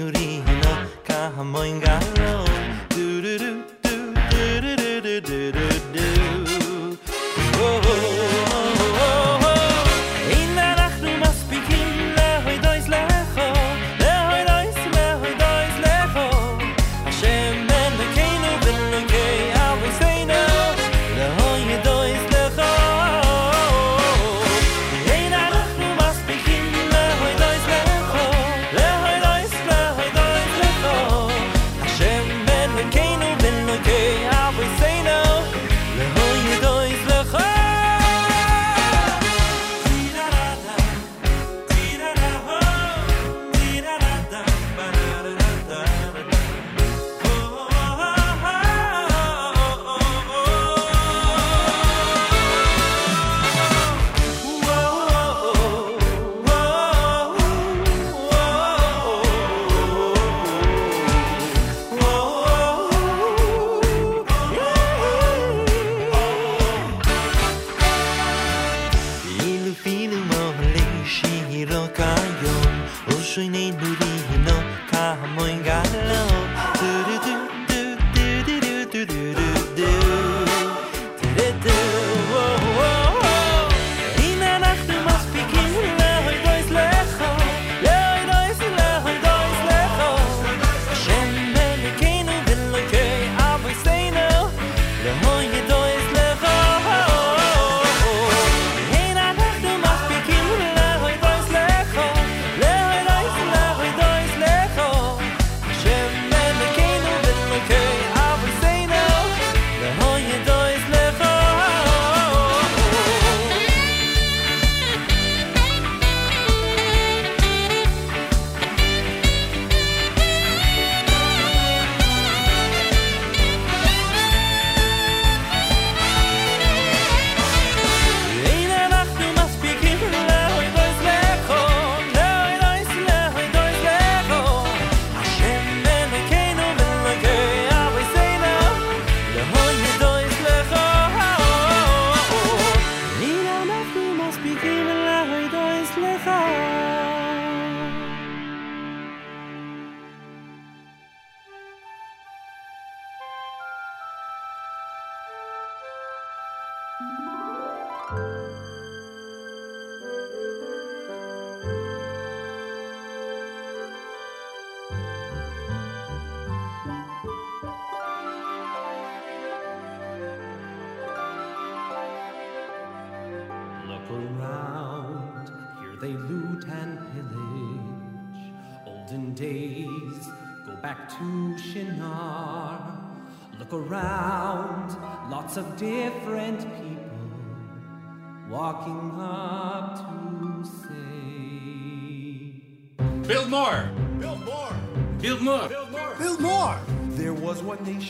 눈물이 흐나 가한 모인 가로 두루루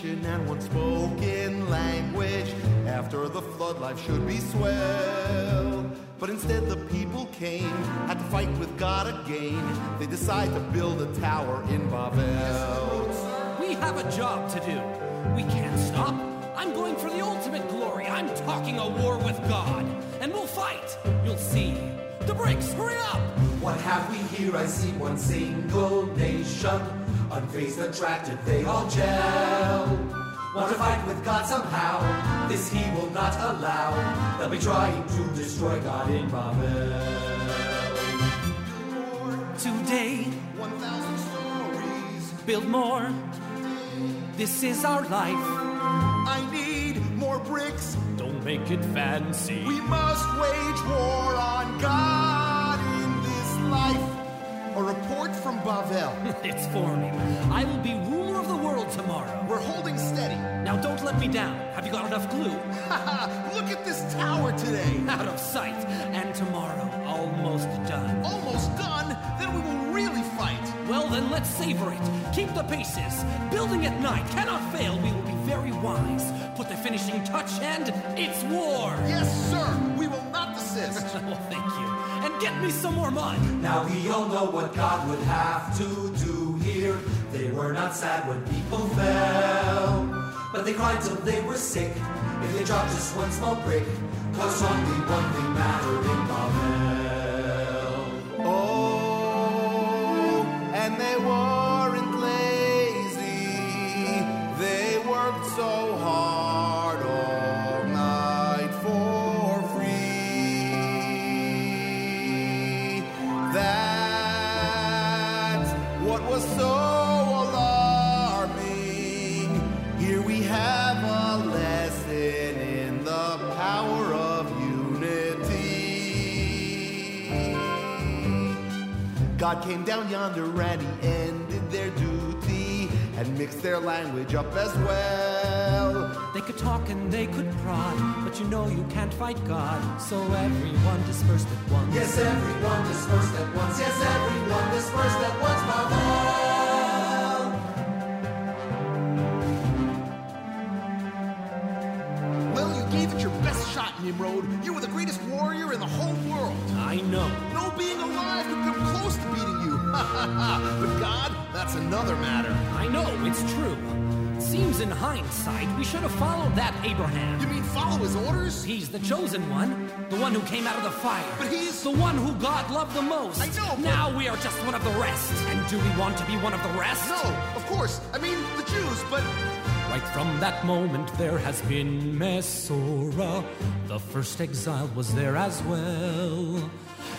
and one spoken language. After the flood, life should be swell. But instead, the people came, had to fight with God again. They decide to build a tower in Babel. We have a job to do. We can't stop. I'm going for the ultimate glory. I'm talking a war with God. And we'll fight. You'll see. The brakes, hurry up! What have we here? I see one single nation. Unfazed, attracted, they all gel. Want to fight with God somehow? This he will not allow. They'll be trying to destroy God in Babel. Today, 1,000 stories. build more. This is our life. I need more bricks. Make it fancy. We must wage war on God in this life. A report from Bavel. it's forming. I will be ruler of the world tomorrow. We're holding steady. Now don't let me down. Have you got enough glue? Look at this tower today. Out of sight. And tomorrow, almost done. Almost done. Then we will really fight. Well, then let's savor it. Keep the paces. Building at night cannot fail. We will be very wise. Put the finishing touch, and it's war. Yes, sir. We will not desist. well, thank you. And get me some more mud. Now we all know what God would have to do here. They were not sad when people fell, but they cried till they were sick. If they dropped just one small brick, cause only one thing mattered in Babel. oh, was so alarming. Here so hard here we have a lesson in the power of unity. God came down yonder and he ended their doom and mix their language up as well. They could talk and they could prod, but you know you can't fight God, so everyone dispersed at once. Yes, everyone dispersed at once. Yes, everyone dispersed at once. Babel. Well, you gave it your best shot, Nimrod. You were the greatest warrior in the whole world. I know. No being alive could come close to beating you. but God, that's another matter. I know, it's true. It Seems in hindsight we should have followed that Abraham. You mean follow his orders? He's the chosen one, the one who came out of the fire. But he's- the one who God loved the most. I know, but- Now we are just one of the rest. And do we want to be one of the rest? No, of course. I mean, the Jews, but Right from that moment there has been Mesora. The first exile was there as well.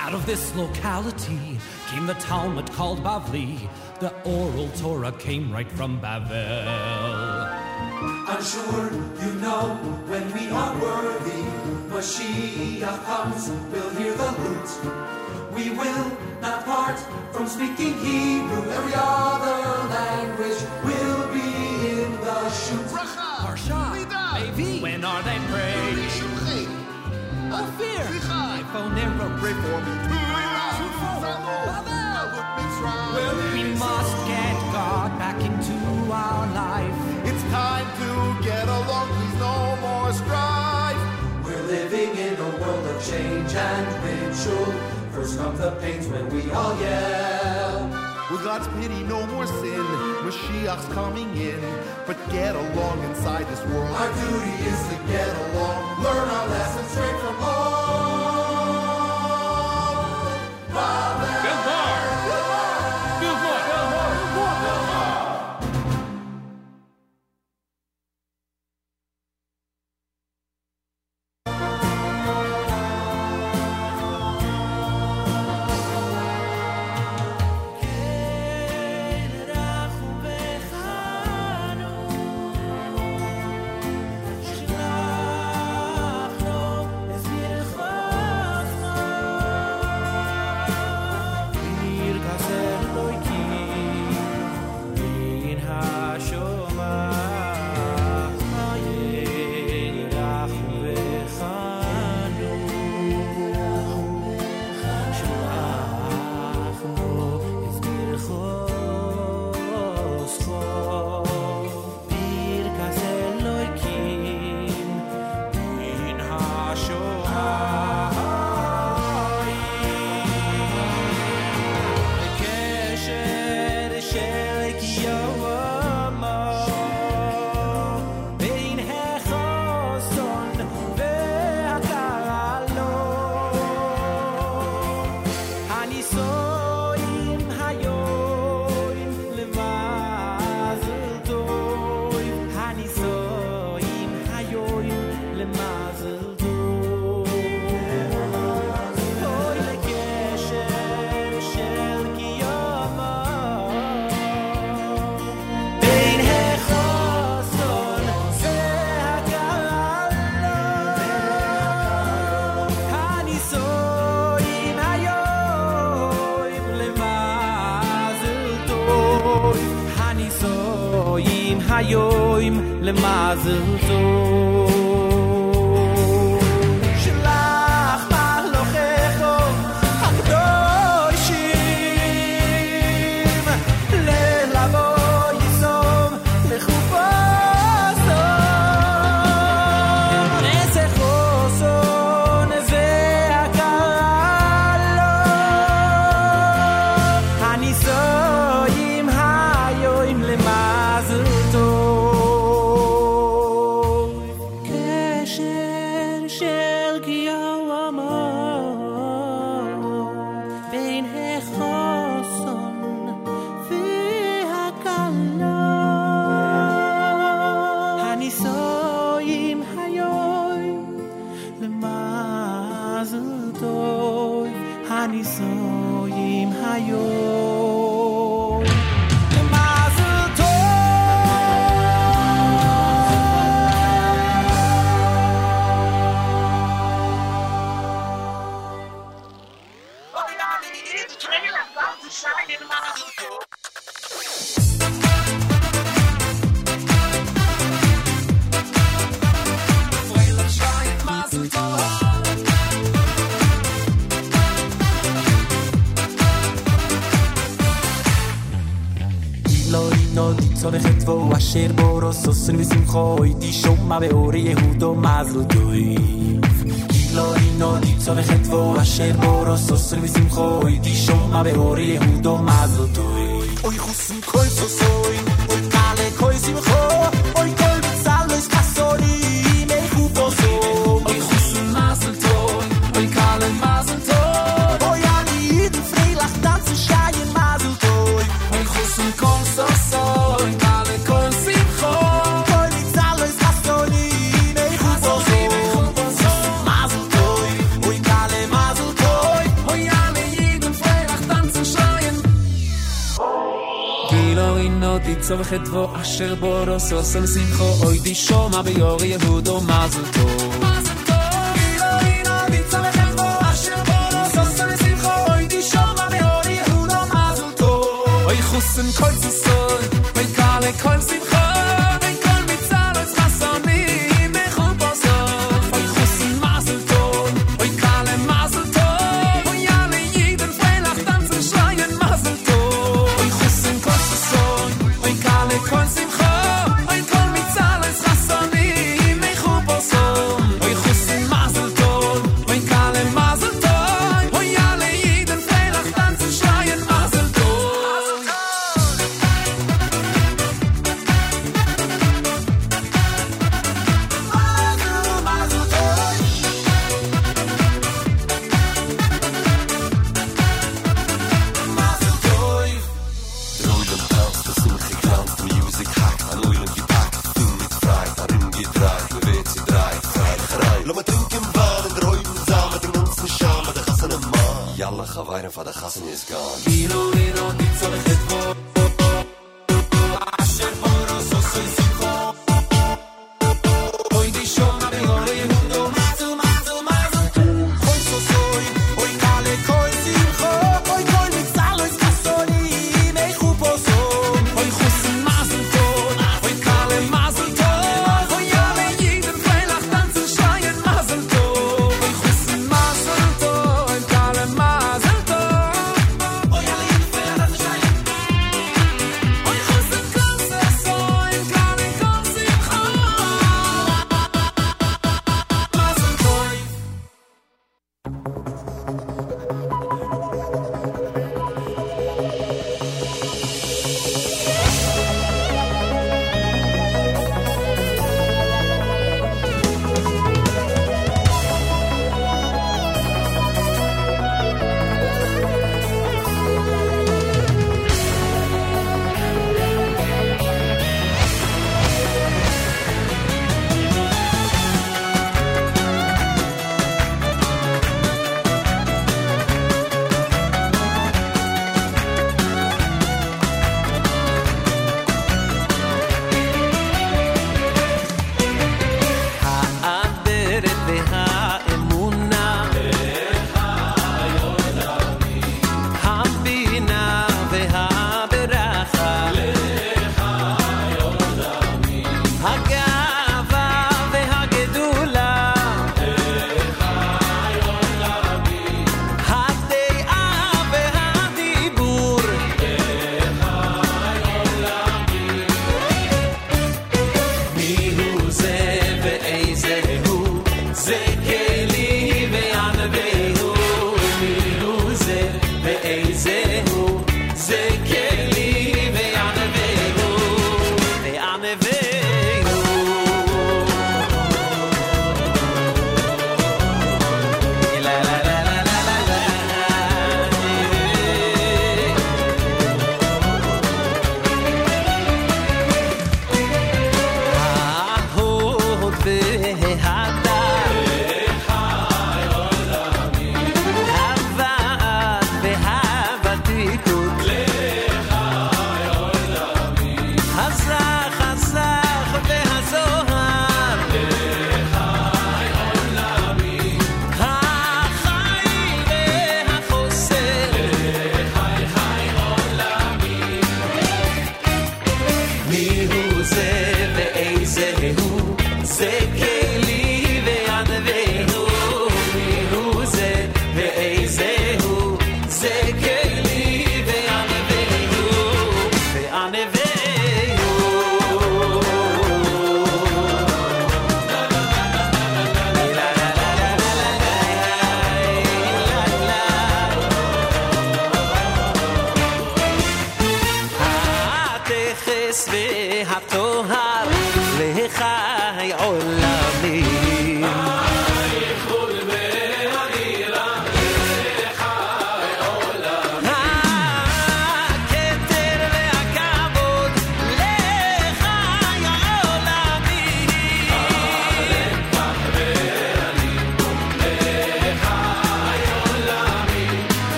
Out of this locality came the Talmud called Bavli. The oral Torah came right from Bavel. I'm sure you know when we are worthy, Mashiach comes, we'll hear the lute. We will not part from speaking Hebrew. Every other language will be in the chute. Bracha, Parsha, Nida, Levi. When are they praying? Shuchei. Ophir, Slicha. Iphonero. Pray for me. We must get God back into our life. It's time to get along, please no more strife. We're living in a world of change and ritual. First come the pains when we all yell. God's pity, no more sin. Mashiach's coming in. But get along inside this world. Our duty is to get along, learn our lessons straight from home. שיר בו רוסוסן ושמחו איתי שומע באור יהודו מזלדוי לא אינו ניצו וחטבו אשר בורו סוסן ושמחו איתי שומע באור יהודו מזלדוי אוי חוסן כל סוסו צום חטבו אשר בורוסו סום שמחו אוי די שומה ביור יהודו מזלתו Kotzen, Kolzen, Soll, mit Kale, Kolzen,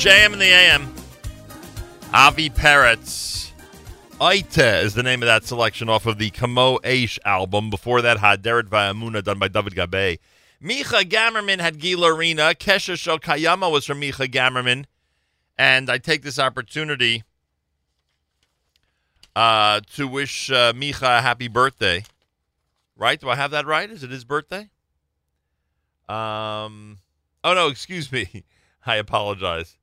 JM in the AM. Avi Peretz. Aita is the name of that selection off of the Kamo Aish album. Before that, Haderet Vayamuna, done by David Gabe. Micha Gamerman had Gila Arena. Kesha Shokayama was from Micha Gamerman. And I take this opportunity uh, to wish uh, Micha a happy birthday. Right? Do I have that right? Is it his birthday? Um, oh, no, excuse me. I apologize.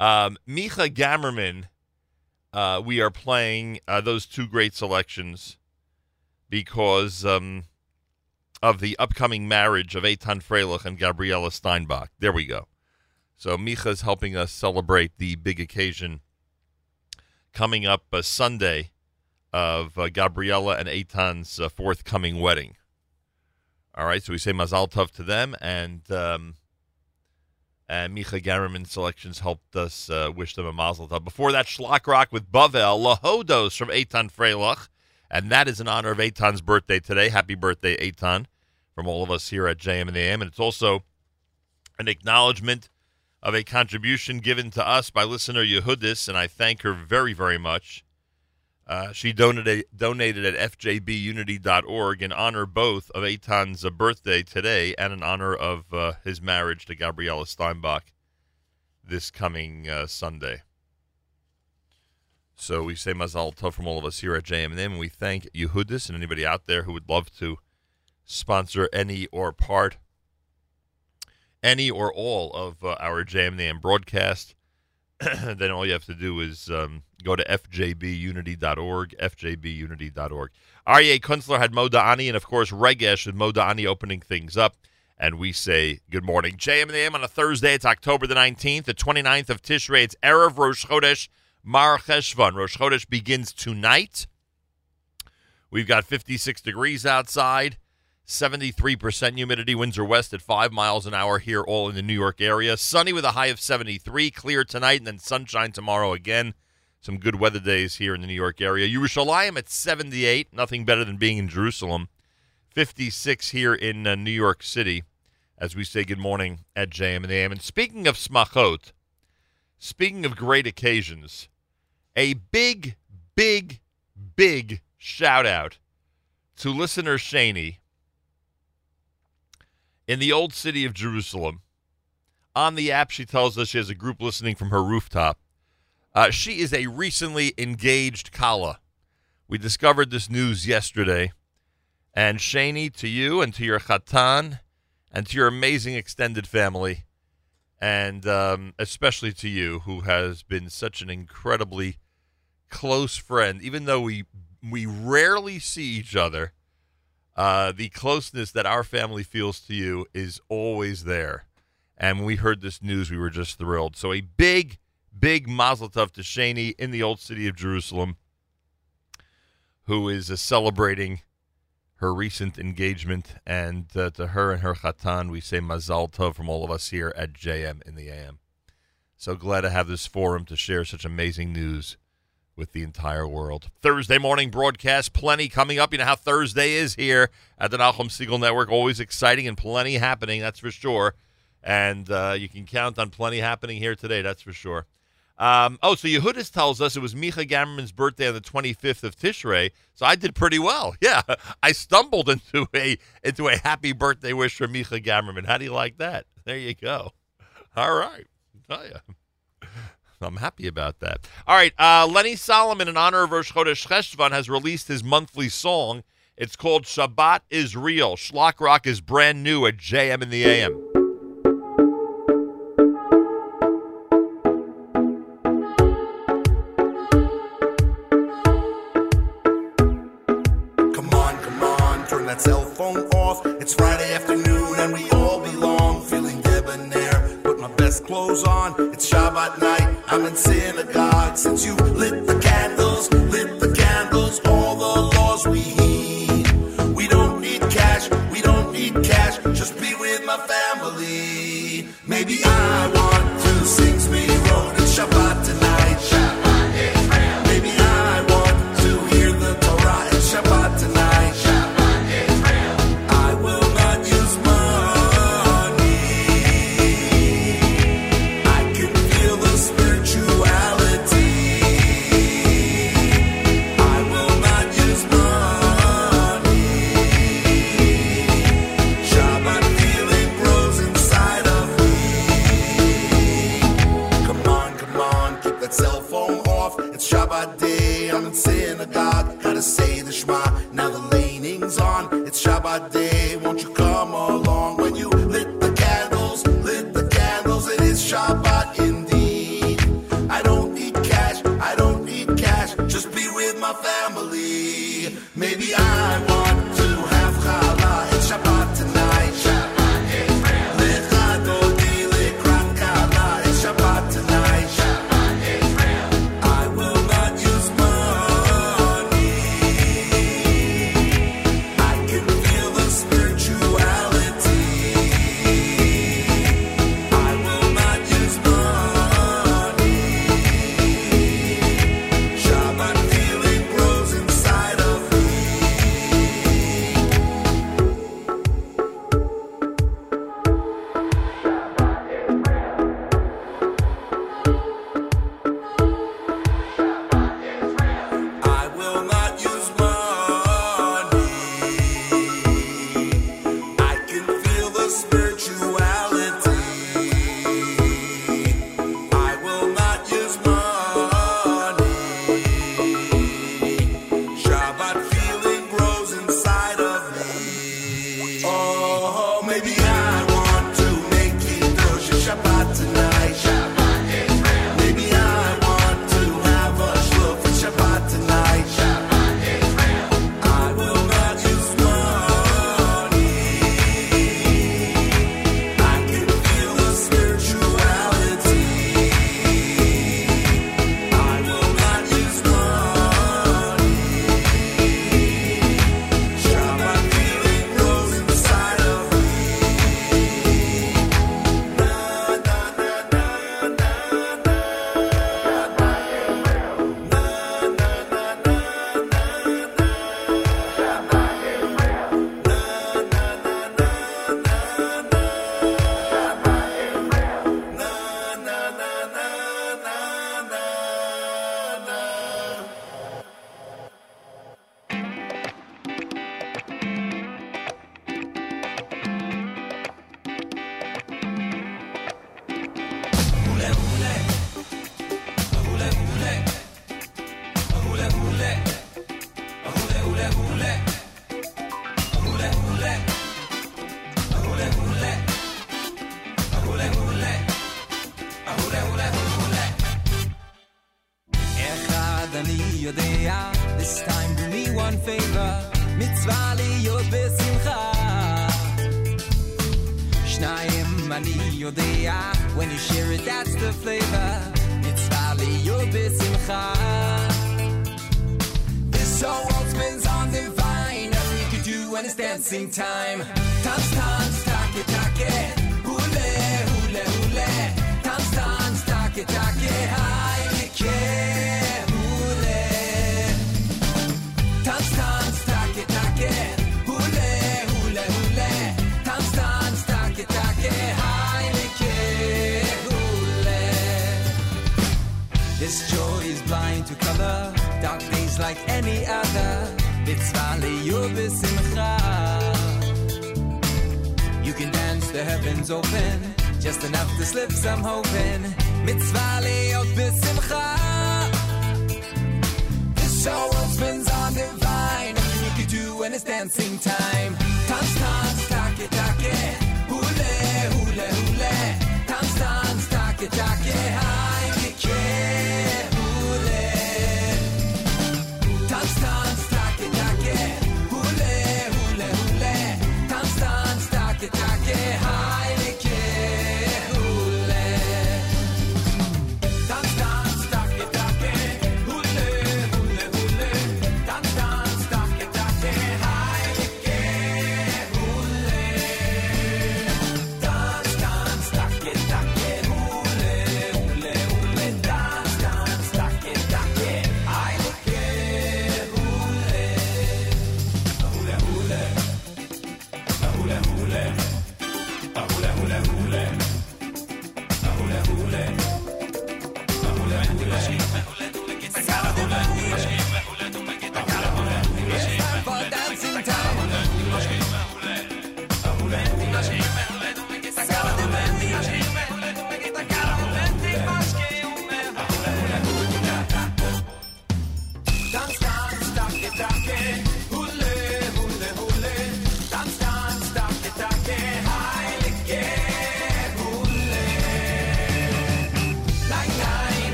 Um, Micha Gamerman, uh, we are playing uh, those two great selections because um, of the upcoming marriage of Eitan Freilich and Gabriela Steinbach. There we go. So Micha is helping us celebrate the big occasion coming up uh, Sunday of uh, Gabriela and Eitan's uh, forthcoming wedding. All right, so we say Mazal Tov to them, and um, and Micha Gamerman selections helped us uh, wish them a Mazel Tov. Before that, Schlock Rock with Bavel, Lahodos from Eitan Freilich, and that is in honor of Eitan's birthday today. Happy birthday, Eitan, from all of us here at JM and AM. And it's also an acknowledgement of a contribution given to us by listener Yehudis, and I thank her very, very much. Uh, she donated donated at fjbunity.org in honor both of Eitan's birthday today and in honor of uh, his marriage to Gabriela Steinbach this coming uh, Sunday. So we say Mazal Tov from all of us here at JM&M, we thank Yehudis and anybody out there who would love to sponsor any or part, any or all of uh, our JM&M broadcast. then all you have to do is um, go to fjbunity.org, fjbunity.org. Aryeh Kunstler had Moda'ani, and of course, Regesh with Moda'ani opening things up. And we say good morning. JM and AM on a Thursday. It's October the 19th, the 29th of Tishrei. It's Erev Rosh Chodesh Mar Cheshvan. Rosh Chodesh begins tonight. We've got 56 degrees outside. 73% humidity, winds are west at 5 miles an hour here, all in the New York area. Sunny with a high of 73, clear tonight, and then sunshine tomorrow again. Some good weather days here in the New York area. Yerushalayim at 78, nothing better than being in Jerusalem. 56 here in uh, New York City as we say good morning at JM and AM. And speaking of smachot, speaking of great occasions, a big, big, big shout out to listener Shani in the old city of Jerusalem. On the app, she tells us she has a group listening from her rooftop. Uh, she is a recently engaged Kala. We discovered this news yesterday. And Shani, to you and to your Khatan and to your amazing extended family, and um, especially to you, who has been such an incredibly close friend, even though we we rarely see each other. Uh, the closeness that our family feels to you is always there. And when we heard this news, we were just thrilled. So a big, big mazel tov to Shani in the old city of Jerusalem, who is uh, celebrating her recent engagement. And uh, to her and her chatan, we say mazal tov from all of us here at JM in the AM. So glad to have this forum to share such amazing news with the entire world. Thursday morning broadcast, plenty coming up. You know how Thursday is here at the Nachum Segal Network. Always exciting and plenty happening, that's for sure. And uh, you can count on plenty happening here today, that's for sure. Um, oh, so Yehudis tells us it was Micha Gamerman's birthday on the 25th of Tishrei, so I did pretty well. Yeah, I stumbled into a into a happy birthday wish for Micha Gamerman. How do you like that? There you go. All right, tell you. I'm happy about that. All right, uh, Lenny Solomon, in honor of Rosh Chodesh Cheshvan, has released his monthly song. It's called Shabbat is Real. Schlock Rock is brand new at JM in the AM. That cell phone off. It's Friday afternoon and we all belong. Feeling debonair, put my best clothes on. It's Shabbat night, I'm in synagogue. Since you lit the candles, lit the candles, all the laws we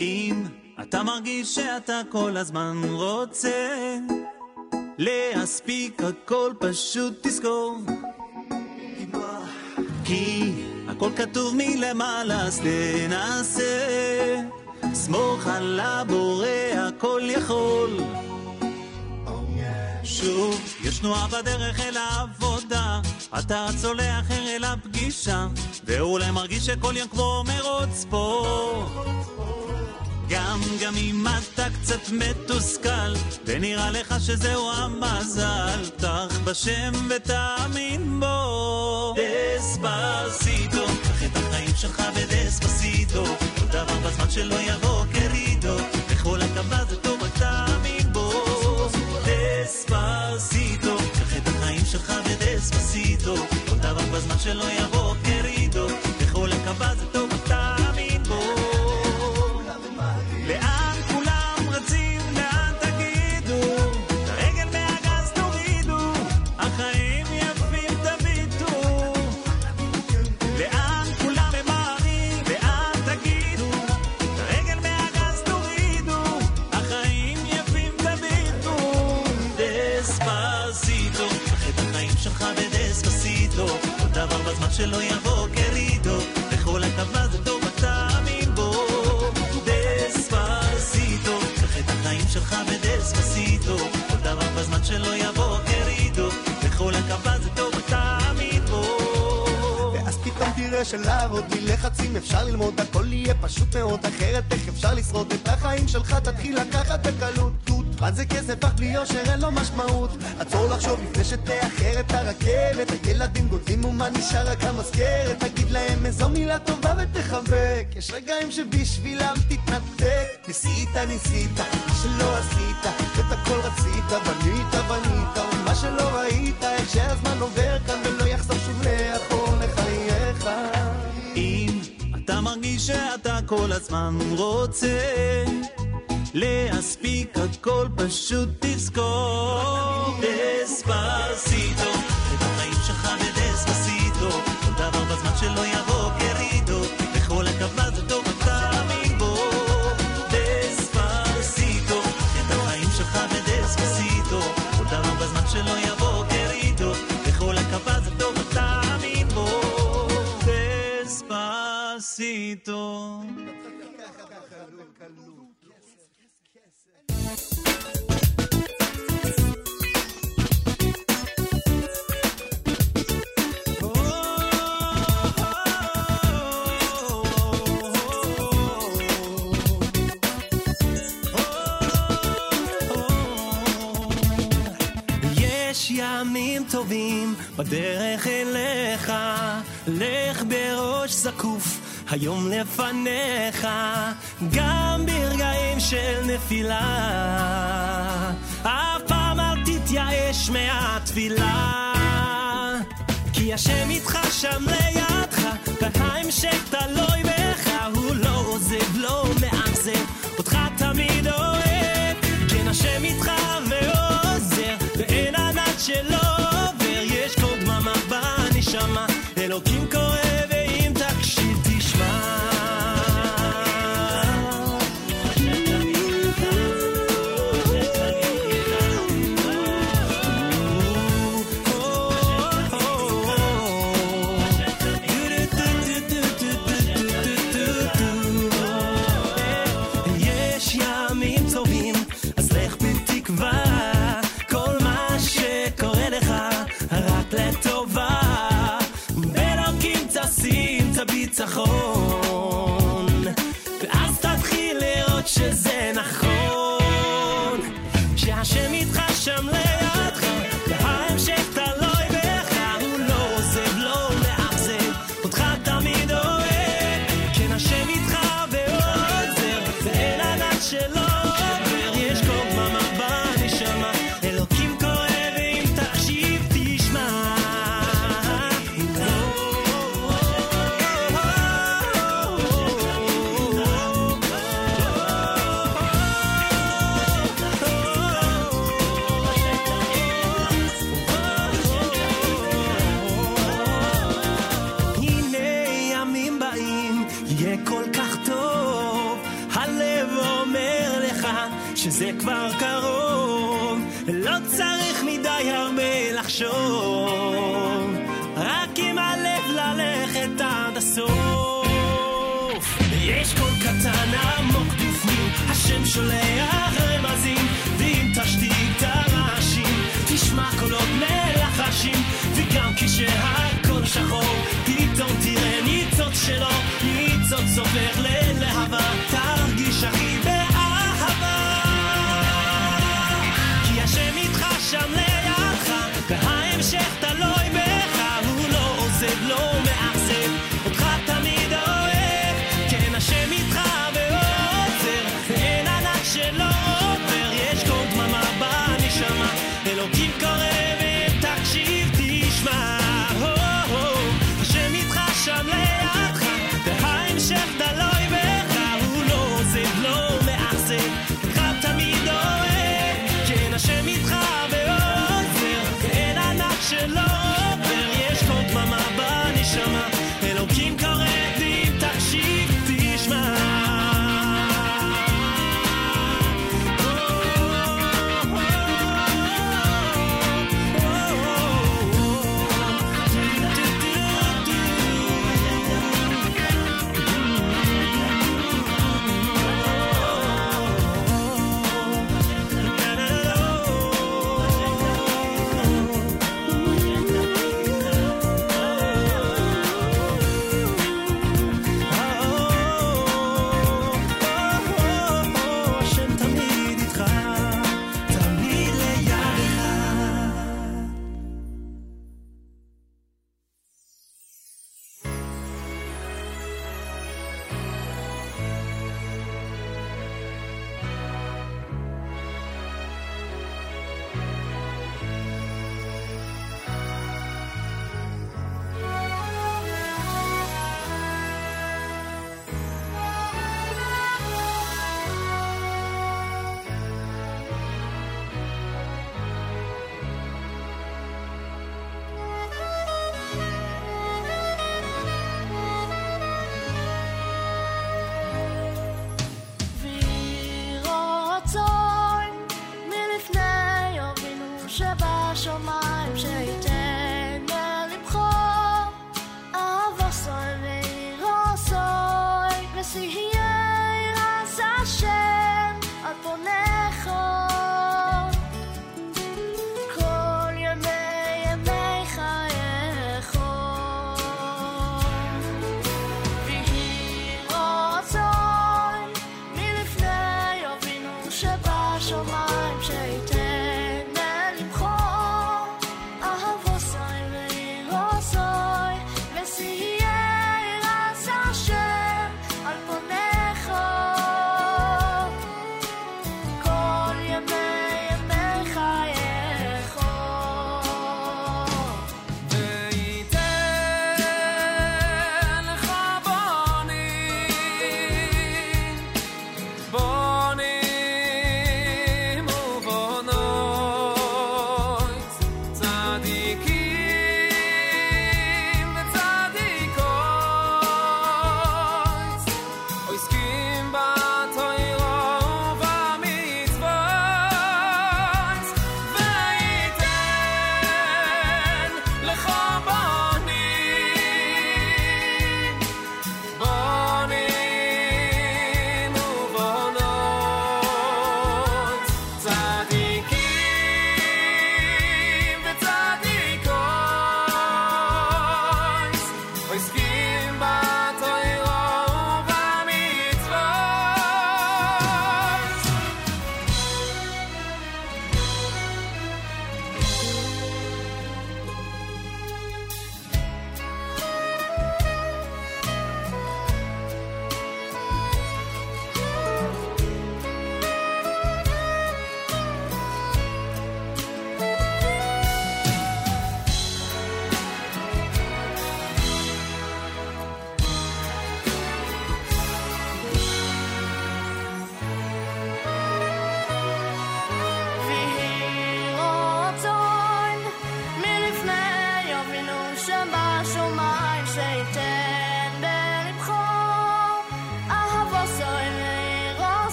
אם אתה מרגיש שאתה כל הזמן רוצה להספיק הכל פשוט תזכור. כי הכל כתוב מלמעלה אז תנסה. סמוך על הבורא הכל יכול. שוב, יש תנועה בדרך אל העבודה, אתה לאחר אל הפגישה, ואולי מרגיש שכל יום כמו מרוץ ספורט. גם, גם אם אתה קצת מתוסכל, ונראה לך שזהו המזל, פתח בשם ותאמין בו. דספסיטו, קח את החיים שלך בדספסיטו, כל דבר בזמן שלא יבוא קרידו, בכל הקו זה טוב, תאמין בו. דספסיטו, קח את החיים שלך בדספסיטו, כל דבר בזמן שלא יבוא הקו זה טוב, תאמין בו. לאן כולם רצים, לאן תגידו? את הרגל מהגז תורידו, החיים יפים תביטו. לאן כולם ממהרים, לאן תגידו? את הרגל מהגז תורידו, החיים יפים תביטו. דספסיטו, את החיים שלך בדספסיטו, כל דבר בזמן שלא יבוא קרידו, שלך בדספסיטו, כל דבר בזמן שלא יבוא קרידו, בכל הקו זה טוב, תאמין בו. ואז פתאום תראה שלעבוד בלי לחצים אפשר ללמוד הכל יהיה פשוט מאוד אחרת. איך אפשר לשרוד? את החיים שלך תתחיל לקחת בקלות מה זה כסף אך בלי יושר אין לו משמעות. עצור לחשוב לפני שתאחר את הרכבת. הילדים גודלים ומה נשאר רק המזכרת. תגיד להם איזו מילה טובה ותחבק. יש רגעים שבשבילם תתנתק. ניסית ניסית מה שלא עשית את הכל רצית בנית בנית ומה שלא ראית. איך שהזמן עובר כאן ולא יחזור שוב לאחור לחייך. אם אתה מרגיש שאתה כל הזמן רוצה להספיק הכל פשוט תזכור. דספסיטו את החיים שלך בדספסיטו כל דבר בזמן שלא יבוא קרידו בכל הקו זה טוב תאמין בו דספסיטו את החיים שלך בדספסיטו כל דבר בזמן שלא יבוא קרידו דספסיטו ימים טובים בדרך אליך, לך בראש זקוף, היום לפניך, גם ברגעים של נפילה. אף פעם אל תתייאש מהתפילה, כי השם איתך שם לידך, וההמשך תלוי בך, הוא לא עוזב, לא מאכזב, אותך תמיד אוהב, וגם כשהכל שחור, פתאום תראה ניצוץ שלו, ניצוץ הופך ללהבה,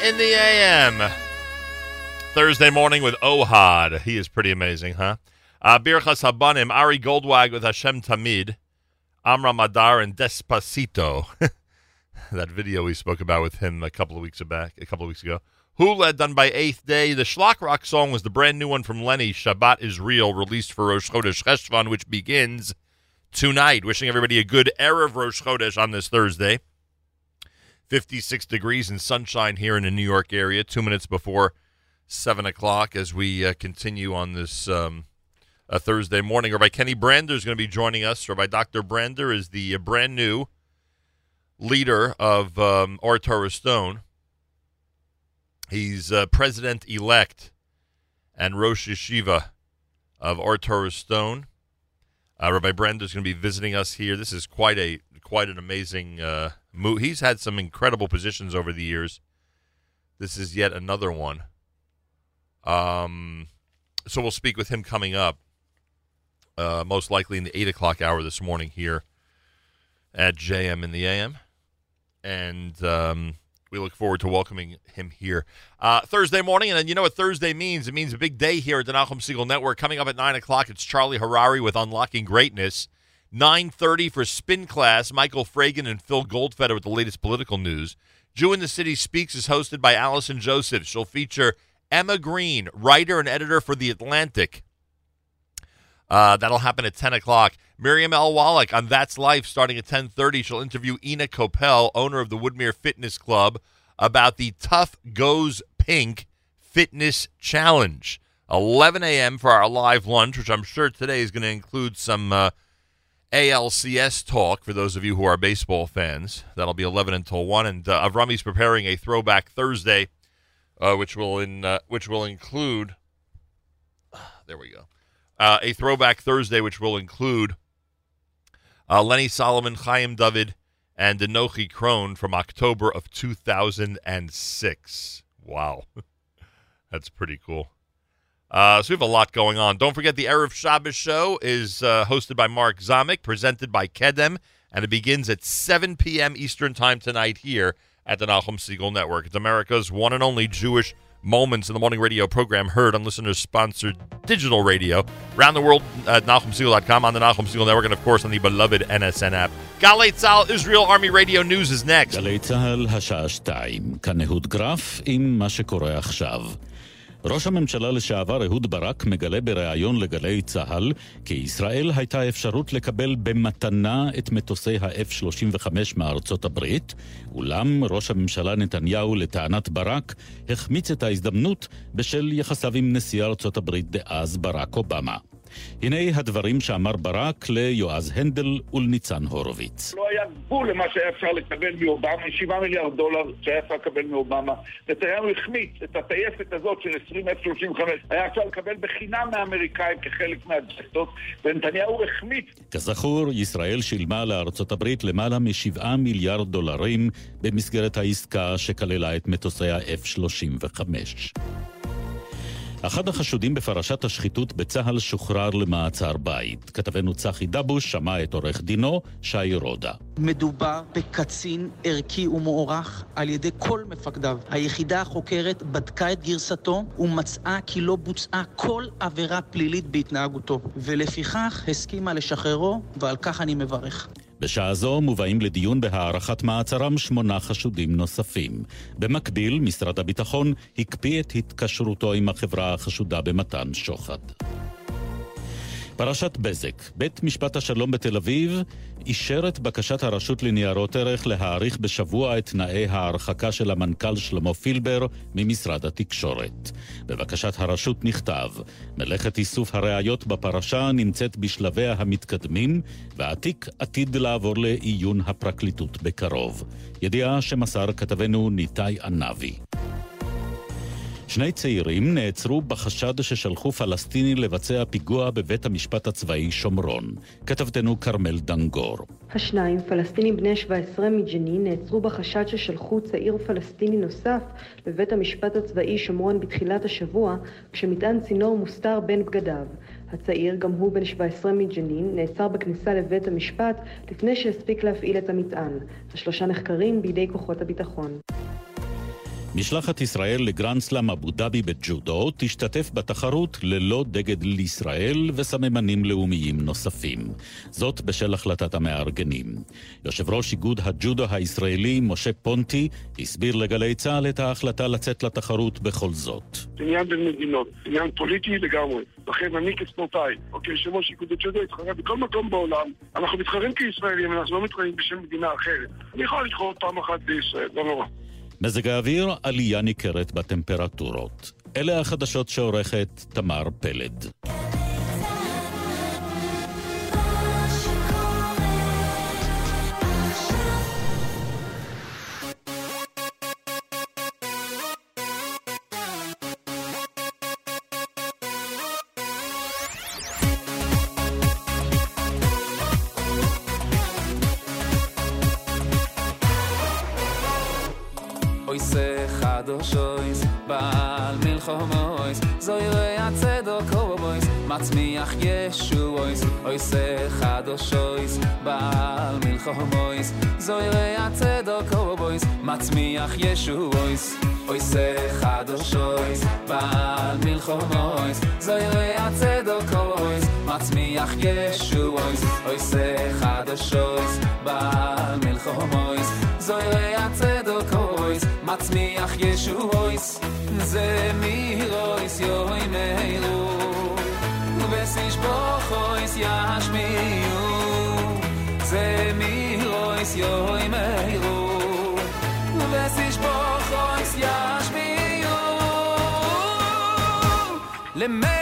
in the a.m. Thursday morning with Ohad. He is pretty amazing, huh? Uh, Birchas Habanim, Ari Goldwag with Hashem Tamid, Amra Madar, and Despacito. that video we spoke about with him a couple of weeks back, a couple of weeks ago. Hula, done by Eighth Day. The Schlock Rock song was the brand new one from Lenny, Shabbat is Real, released for Rosh Chodesh Cheshvan, which begins tonight. Wishing everybody a good Erev Rosh Chodesh on this Thursday. 56 degrees and sunshine here in the New York area, two minutes before 7 o'clock as we uh, continue on this um, Thursday morning. Rabbi Kenny Brander is going to be joining us. Rabbi Dr. Brander is the uh, brand new leader of um, Stone. He's uh, president elect and Rosh Yeshiva of Ohr Torah Stone. Uh, Rabbi Brander is going to be visiting us here. This is quite a quite an amazing uh, move. He's had some incredible positions over the years. This is yet another one. Um, so we'll speak with him coming up, uh, most likely in the eight o'clock hour this morning here at JM in the AM, and um, we look forward to welcoming him here uh, Thursday morning. And you know what Thursday means? It means a big day here at the Nachum Segal Network. Coming up at nine o'clock, it's Charlie Harary with Unlocking Greatness. 9.30 for Spin Class, Michael Fragin and Phil Goldfeder with the latest political news. Jew in the City Speaks is hosted by Allison Joseph. She'll feature Emma Green, writer and editor for The Atlantic. Uh, that'll happen at 10 o'clock. Miriam L. Wallach on That's Life starting at 10.30. She'll interview Ina Kopel, owner of the Woodmere Fitness Club, about the Tough Goes Pink Fitness Challenge. 11 a.m. for our live lunch, which I'm sure today is going to include some uh, ALCS talk for those of you who are baseball fans. That'll be 11 until 1. And uh, Avrami's preparing a Throwback Thursday, uh, which will in uh, which will include. There we go. Uh, a Throwback Thursday, which will include uh, Lenny Solomon, Chaim David, and Enochi Krohn from October of 2006. Wow. That's pretty cool. Uh, so we have a lot going on. Don't forget the Erev Shabbos show is uh, hosted by Mark Zamek, presented by Kedem, and it begins at 7 p.m. Eastern Time tonight here at the Nachum Segal Network. It's America's one and only Jewish Moments in the Morning radio program heard on listeners-sponsored digital radio around the world at NachumSegal.com, on the Nachum Segal Network, and of course on the beloved NSN app. גלי Israel Army Radio News is next. גלי צה"ל, השעה 2. ראש הממשלה לשעבר אהוד ברק מגלה בריאיון לגלי צה"ל כי ישראל הייתה אפשרות לקבל במתנה את מטוסי ה-F-35 מארצות הברית, אולם ראש הממשלה נתניהו, לטענת ברק, החמיץ את ההזדמנות בשל יחסיו עם נשיא ארצות הברית דאז ברק אובמה. הנה הדברים שאמר ברק ליועז הנדל ולניצן הורוביץ. לא היה גבול למה שהיה אפשר לקבל מאובמה, 7 מיליארד דולר שהיה אפשר לקבל מאובמה. נתניהו החמיץ את הטייסת הזאת של 20 F-35, היה אפשר לקבל בחינם מהאמריקאים כחלק מהג'סטות, ונתניהו החמיץ. כזכור, ישראל שילמה לארצות הברית למעלה מ-7 מיליארד דולרים במסגרת העסקה שכללה את מטוסי ה-F-35. אחד החשודים בפרשת השחיתות בצה"ל שוחרר למעצר בית. כתבנו צחי דבוש שמע את עורך דינו, שי רודה. מדובר בקצין ערכי ומוערך על ידי כל מפקדיו. היחידה החוקרת בדקה את גרסתו ומצאה כי לא בוצעה כל עבירה פלילית בהתנהגותו, ולפיכך הסכימה לשחררו, ועל כך אני מברך. בשעה זו מובאים לדיון בהארכת מעצרם שמונה חשודים נוספים. במקביל, משרד הביטחון הקפיא את התקשרותו עם החברה החשודה במתן שוחד. פרשת בזק. בית משפט השלום בתל אביב אישר את בקשת הרשות לניירות ערך להאריך בשבוע את תנאי ההרחקה של המנכ"ל שלמה פילבר ממשרד התקשורת. בבקשת הרשות נכתב, מלאכת איסוף הראיות בפרשה נמצאת בשלביה המתקדמים, והתיק עתיד לעבור לעיון הפרקליטות בקרוב. ידיעה שמסר כתבנו ניתאי ענבי. שני צעירים נעצרו בחשד ששלחו פלסטיני לבצע פיגוע בבית המשפט הצבאי שומרון. כתבתנו כרמל דנגור. השניים, פלסטינים בני 17 מג'נין, נעצרו בחשד ששלחו צעיר פלסטיני נוסף לבית המשפט הצבאי שומרון בתחילת השבוע, כשמטען צינור מוסתר בין בגדיו. הצעיר, גם הוא בן 17 מג'נין, נעצר בכניסה לבית המשפט לפני שהספיק להפעיל את המטען. השלושה נחקרים בידי כוחות הביטחון. משלחת ישראל לגרנדסלאם אבו דאבי בג'ודו תשתתף בתחרות ללא דגל לישראל וסממנים לאומיים נוספים. זאת בשל החלטת המארגנים. יושב ראש איגוד הג'ודו הישראלי, משה פונטי, הסביר לגלי צה"ל את ההחלטה לצאת לתחרות בכל זאת. עניין בין מדינות, עניין פוליטי לגמרי. לכן אני כספורטאי, או כיושב ראש איגוד הג'ודו, אתחרה בכל מקום בעולם. אנחנו מתחרים כישראלים, אנחנו לא מתחרים בשם מדינה אחרת. אני יכול להתחרות פעם אחת בישראל, לא נורא. מזג האוויר, עלייה ניכרת בטמפרטורות. אלה החדשות שעורכת תמר פלד. זו יראי הצדוק אובויס מצמיח ישו אויס אויסה חדוש אויס בעל מלחום אויס זו יראי הצדוק אובויס מצמיח ישו אויס אויסה חדוש אויס בעל מלחום אויס זו יראי הצדוק אובויס מצמיח ישו אויס אויסה חדוש אויס בעל מלחום אויס הצדוק מצמיח ישועויס זה מירויס יוי מיירו וסיש בוכויס ישמיעו זה מירויס יוי מיירו וסיש בוכויס ישמיעו. למלך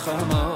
בעל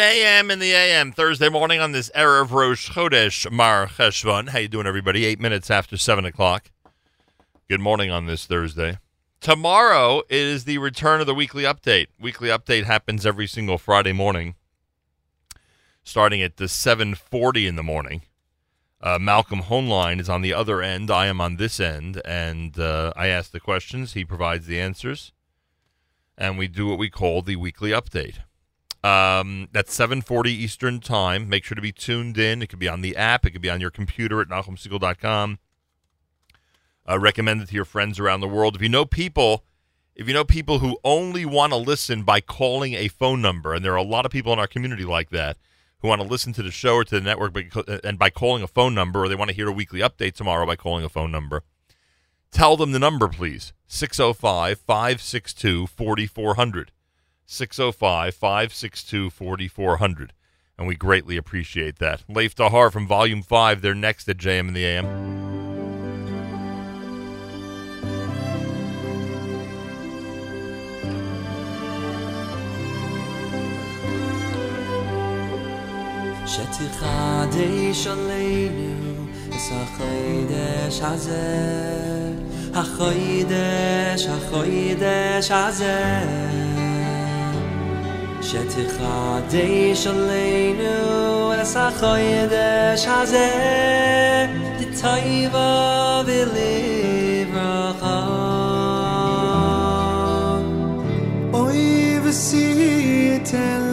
JM in the AM Thursday morning on this Erev Rosh Chodesh Mar Cheshvan. How you doing, everybody? Eight minutes after seven o'clock. Good morning on this Thursday. Tomorrow is the return of the weekly update. Weekly update happens every single Friday morning, starting at the seven forty in the morning. Uh, Malcolm Hoenlein is on the other end. I am on this end, and uh, I ask the questions. He provides the answers, and we do what we call the weekly update. Um, that's 7:40 Eastern Time. Make sure to be tuned in. It could be on the app. It could be on your computer at NachumSegal.com. Uh, recommend it to your friends around the world. If you know people, if you know people who only want to listen by calling a phone number, and there are a lot of people in our community like that who want to listen to the show or to the network, but, and by calling a phone number, or they want to hear a weekly update tomorrow by calling a phone number. Tell them the number, please. 605 562 4400. 605 562 4400. And we greatly appreciate that. Lev Tahor from Volume 5, they're next at JM in the AM. הזה. שתחדש עלינו את החוידש הזה, לטובה ולברכה. אוי וסייתן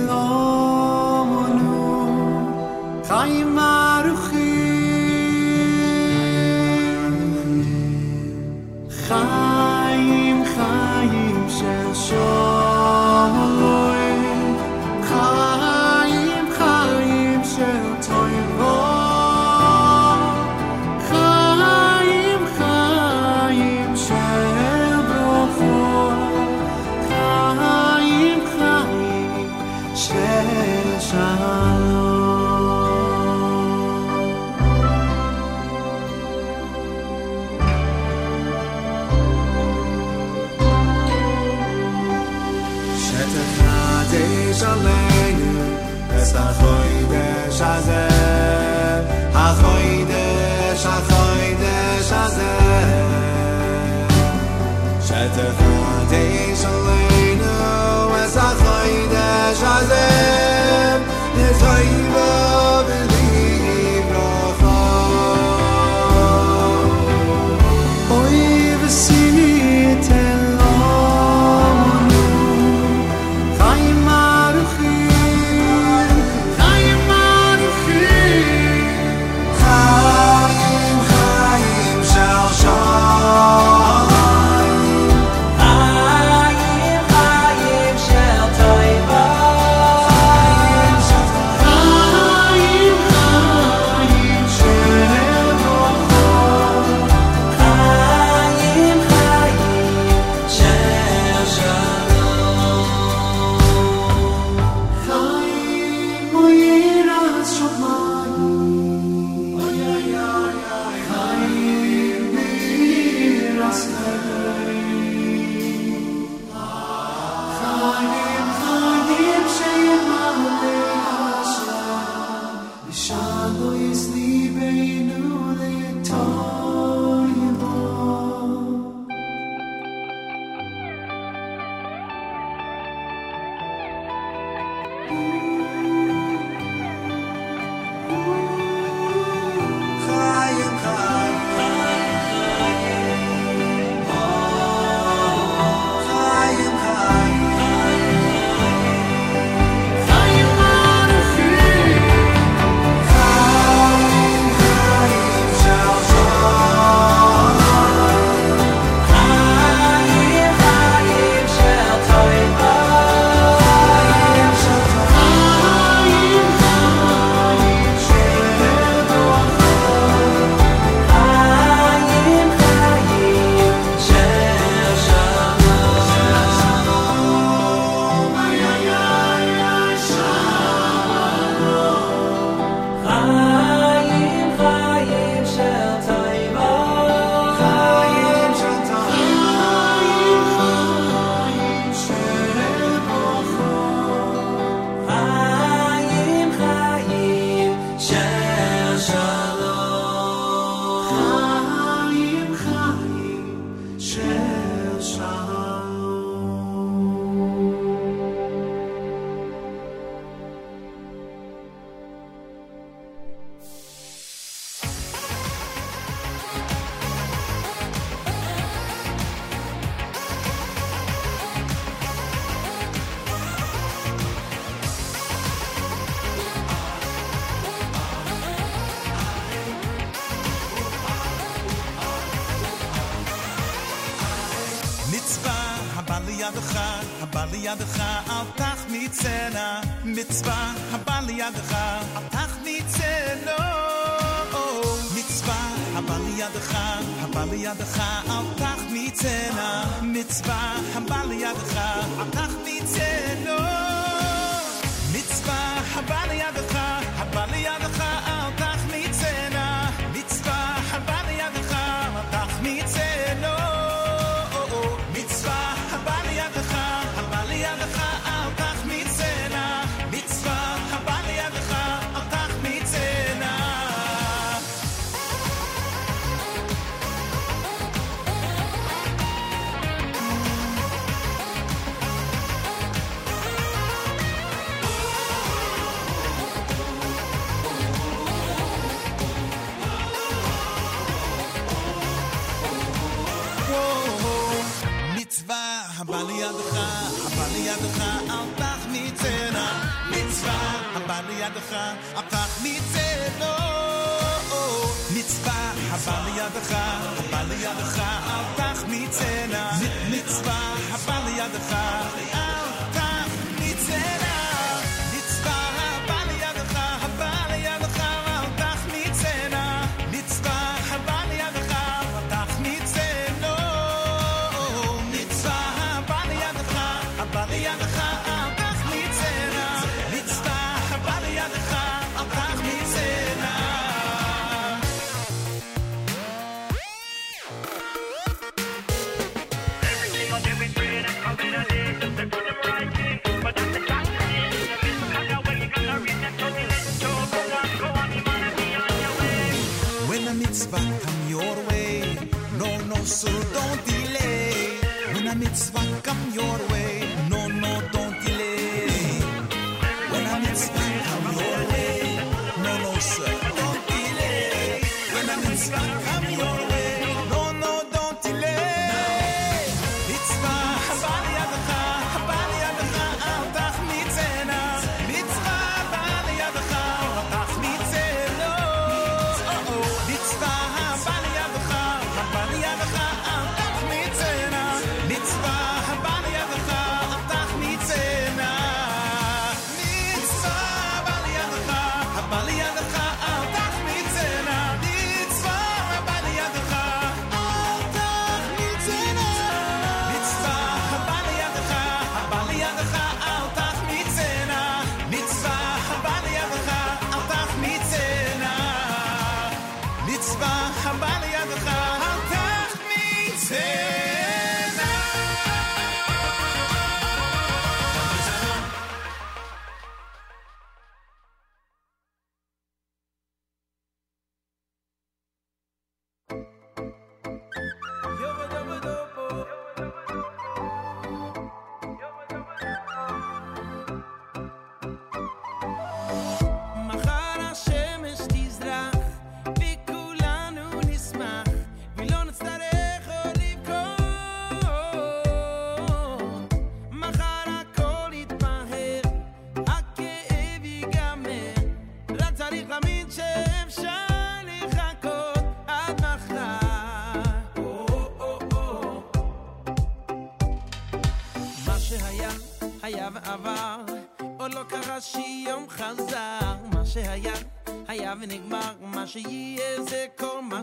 לידך, אל תחמיצנה, מצווה הבא לידך, אל תחמיצנו. מצווה הבא לידך, הבא לידך, אל תחמיצנה, מצווה הבא לידך, אל תחמיצנו. מצווה הבא לידך ידך, הפך מצלו. מצווה הבא לידך, הבא לידך, הפך מצלע. מצווה הבא לידך, אל mitzvah come your way.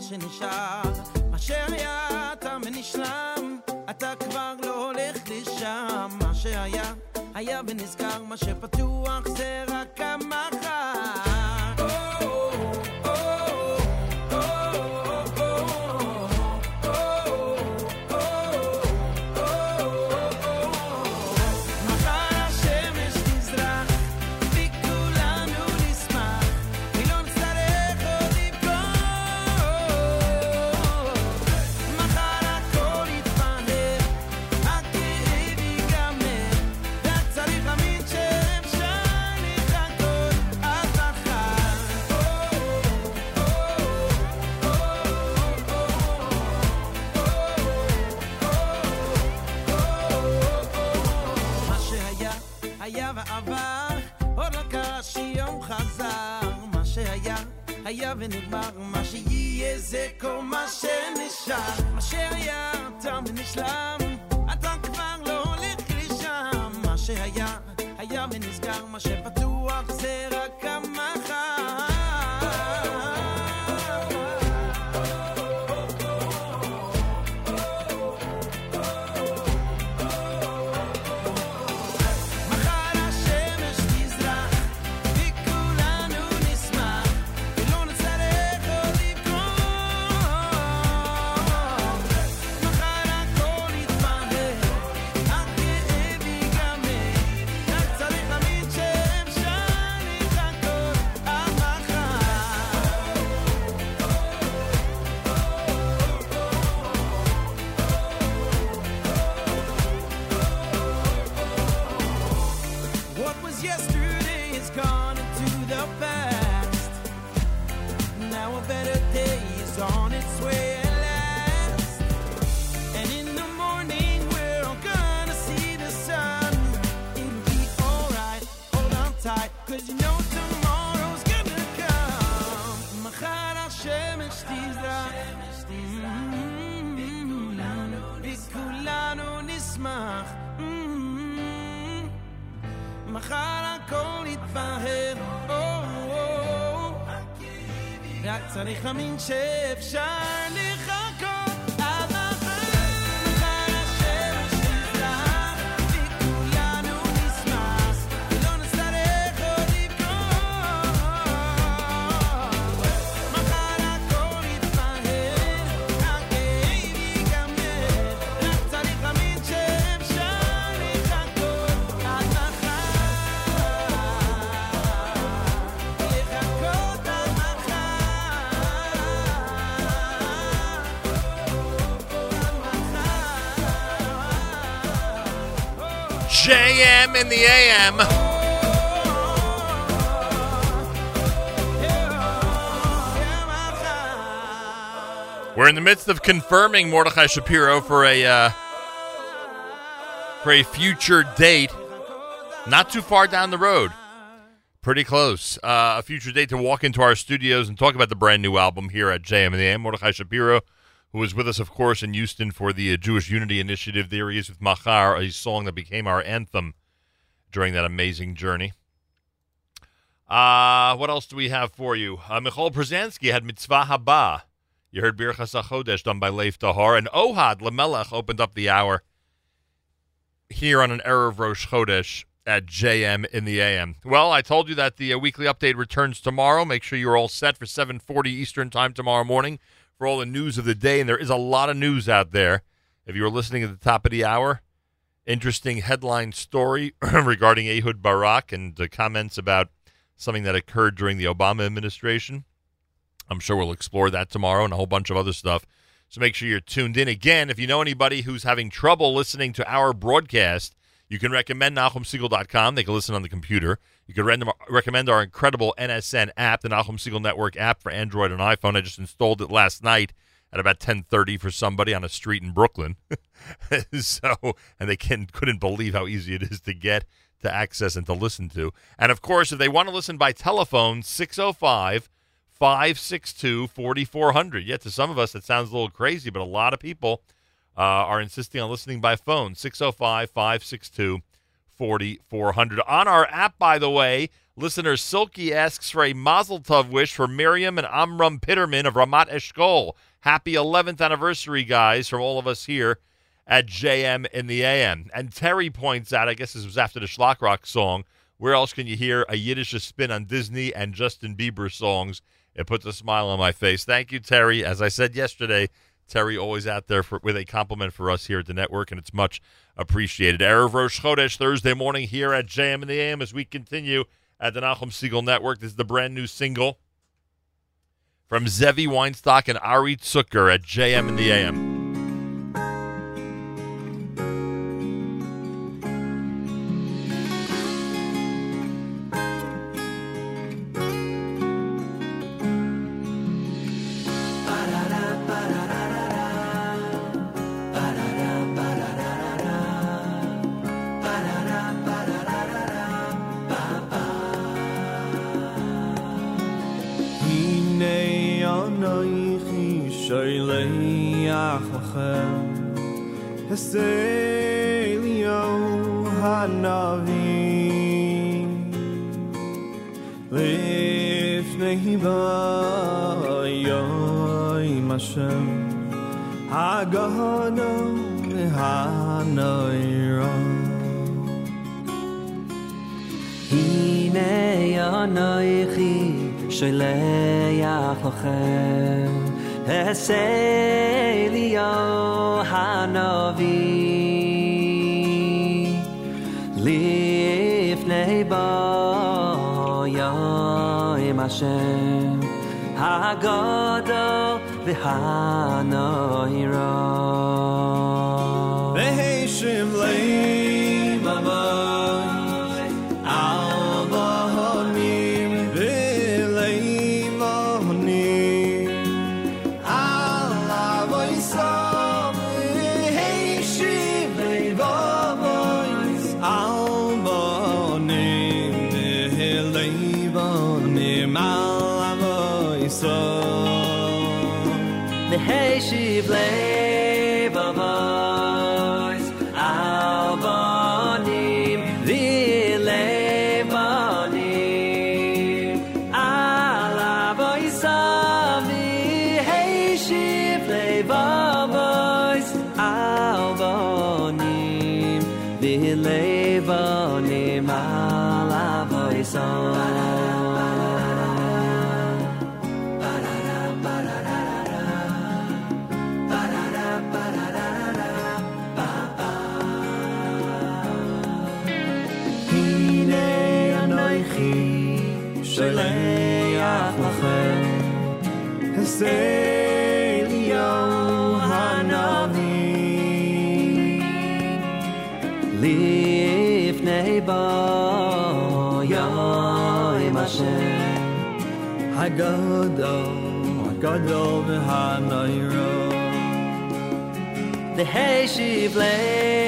washing the showering. noche. In the AM. We're in the midst of confirming Mordechai Shapiro for a uh, for a future date, not too far down the road, pretty close. Uh, a future date to walk into our studios and talk about the brand new album here at JM and the AM. Mordechai Shapiro, who was with us, of course, in Houston for the uh, Jewish Unity Initiative. There he is with Machar, a song that became our anthem during that amazing journey. Uh, what else do we have for you? Uh, Michoel Pruzansky had Mitzvah Haba. You heard Birchas HaChodesh done by Lev Tahor. And Ohad Lamelech opened up the hour here on an Erev Rosh Chodesh at JM in the AM. Well, I told you that the uh, weekly update returns tomorrow. Make sure you're all set for 7:40 Eastern Time tomorrow morning for all the news of the day. And there is a lot of news out there. If you were listening at the top of the hour, interesting headline story regarding Ehud Barak and the comments about something that occurred during the Obama administration. I'm sure we'll explore that tomorrow and a whole bunch of other stuff. So make sure you're tuned in. Again, if you know anybody who's having trouble listening to our broadcast, you can recommend NachumSegal.com. They can listen on the computer. You can rec- recommend our incredible NSN app, the Nachum Segal Network app for Android and iPhone. I just installed it last night at about 10:30 for somebody on a street in Brooklyn. so, and they can couldn't believe how easy it is to get, to access, and to listen to. And of course, if they want to listen by telephone, 605 562 4400. Yet to some of us, that sounds a little crazy, but a lot of people uh, are insisting on listening by phone. 605 562 4400. On our app, by the way, listener Silky asks for a Mazel Tov wish for Miriam and Amram Pitterman of Ramat Eshkol. Happy 11th anniversary, guys, from all of us here at JM in the AM. And Terry points out, I guess this was after the Shlock Rock song, where else can you hear a Yiddish spin on Disney and Justin Bieber songs? It puts a smile on my face. Thank you, Terry. As I said yesterday, Terry always out there for, with a compliment for us here at the network, and it's much appreciated. Erev Rosh Chodesh Thursday morning here at JM in the AM as we continue at the Nachum Segal Network. This is the brand new single from Zevi Weinstock and Ari Zucker at JM in the AM. שולח לכם הסליו הנביא לפני ביום השם הגדול והנורא הנה אנוכי שולח לכם אליהו הנביא לפני ביום השם הגדול והנורא והשיב לי הגדול והנורא והשיב לב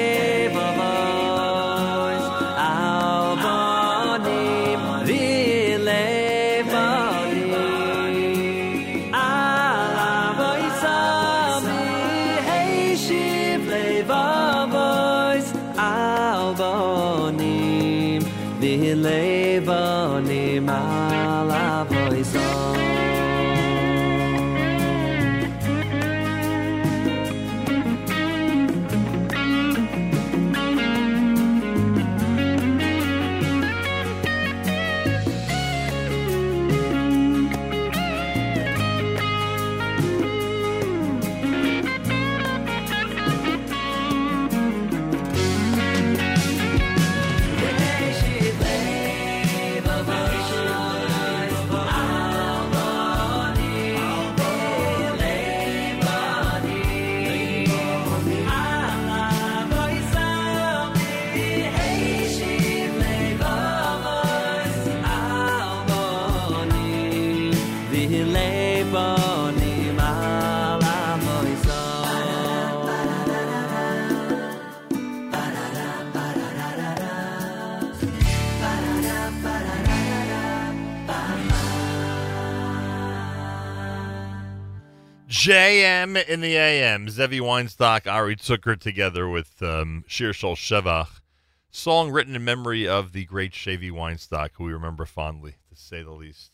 JM in the AM. Zevi Weinstock, Ari Zucker together with um, Shol Shevach. Song written in memory of the great Chevy Weinstock, who we remember fondly, to say the least.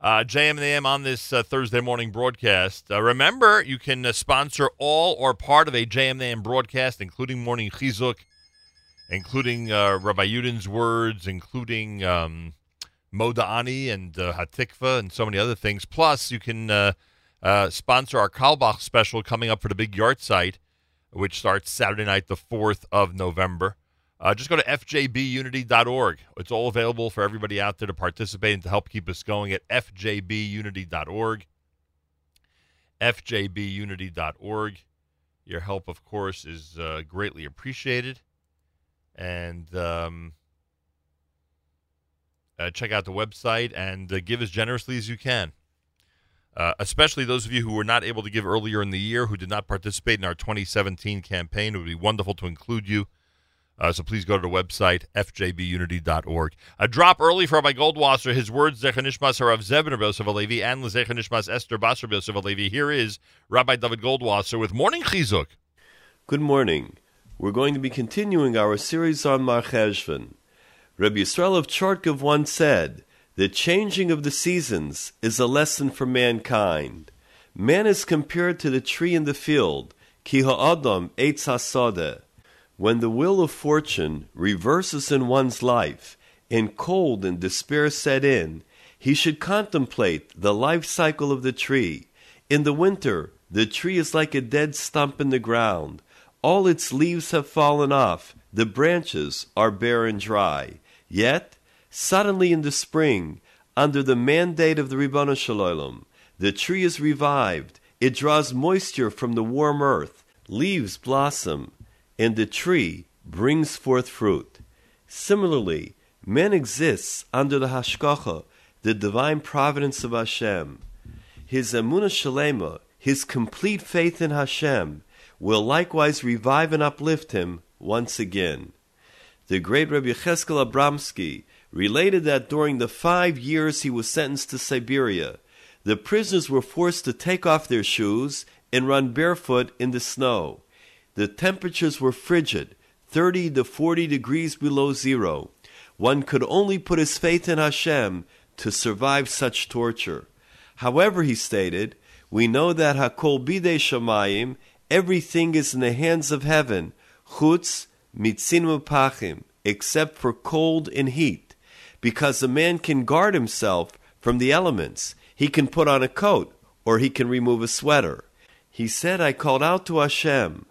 Uh, JM and the AM on this uh, Thursday morning broadcast. Uh, remember, you can uh, sponsor all or part of a JM and the AM broadcast, including Morning Chizuk, including uh, Rabbi Yudin's words, including um, Moda'ani and uh, Hatikva and so many other things. Plus, you can uh, sponsor our Kalbach special coming up for the big yard site, which starts Saturday night, the 4th of November. Uh, just go to fjbunity.org. It's all available for everybody out there to participate and to help keep us going at fjbunity.org. fjbunity.org. Your help, of course, is uh, greatly appreciated. And um, uh, check out the website and uh, give as generously as you can. Uh, especially those of you who were not able to give earlier in the year, who did not participate in our 2017 campaign. It would be wonderful to include you. Uh, so please go to the website, fjbunity.org. A drop early for Rabbi Goldwasser. His words, Zechanishmas Harav Zebner Yosef Alevi, and Zechanishmas Esther Basar Yosef Alevi. Here is Rabbi David Goldwasser with Morning Chizuk. Good morning. we're going to be continuing our series on Mar Cheshvan. Rabbi Yisrael of Chortkov once said, The changing of the seasons is a lesson for mankind. Man is compared to the tree in the field, ki ha'adam eitz hasodeh. When the wheel of fortune reverses in one's life, and cold and despair set in, he should contemplate the life cycle of the tree. In the winter, the tree is like a dead stump in the ground. All its leaves have fallen off, the branches are bare and dry. Yet, suddenly in the spring, under the mandate of the Ribbon Shalom, the tree is revived. It draws moisture from the warm earth, leaves blossom, and the tree brings forth fruit. Similarly, man exists under the hashgacha, the divine providence of Hashem. His emunah shalema, his complete faith in Hashem, will likewise revive and uplift him once again. The great Rabbi Cheskel Abramsky related that during the five years he was sentenced to Siberia, the prisoners were forced to take off their shoes and run barefoot in the snow. The temperatures were frigid, 30 to 40 degrees below zero. One could only put his faith in Hashem to survive such torture. However, he stated, we know that Hakol Bidei Shamayim, everything is in the hands of heaven, chutz mitzinu pachim, except for cold and heat, because a man can guard himself from the elements. He can put on a coat, or he can remove a sweater. He said, I called out to Hashem,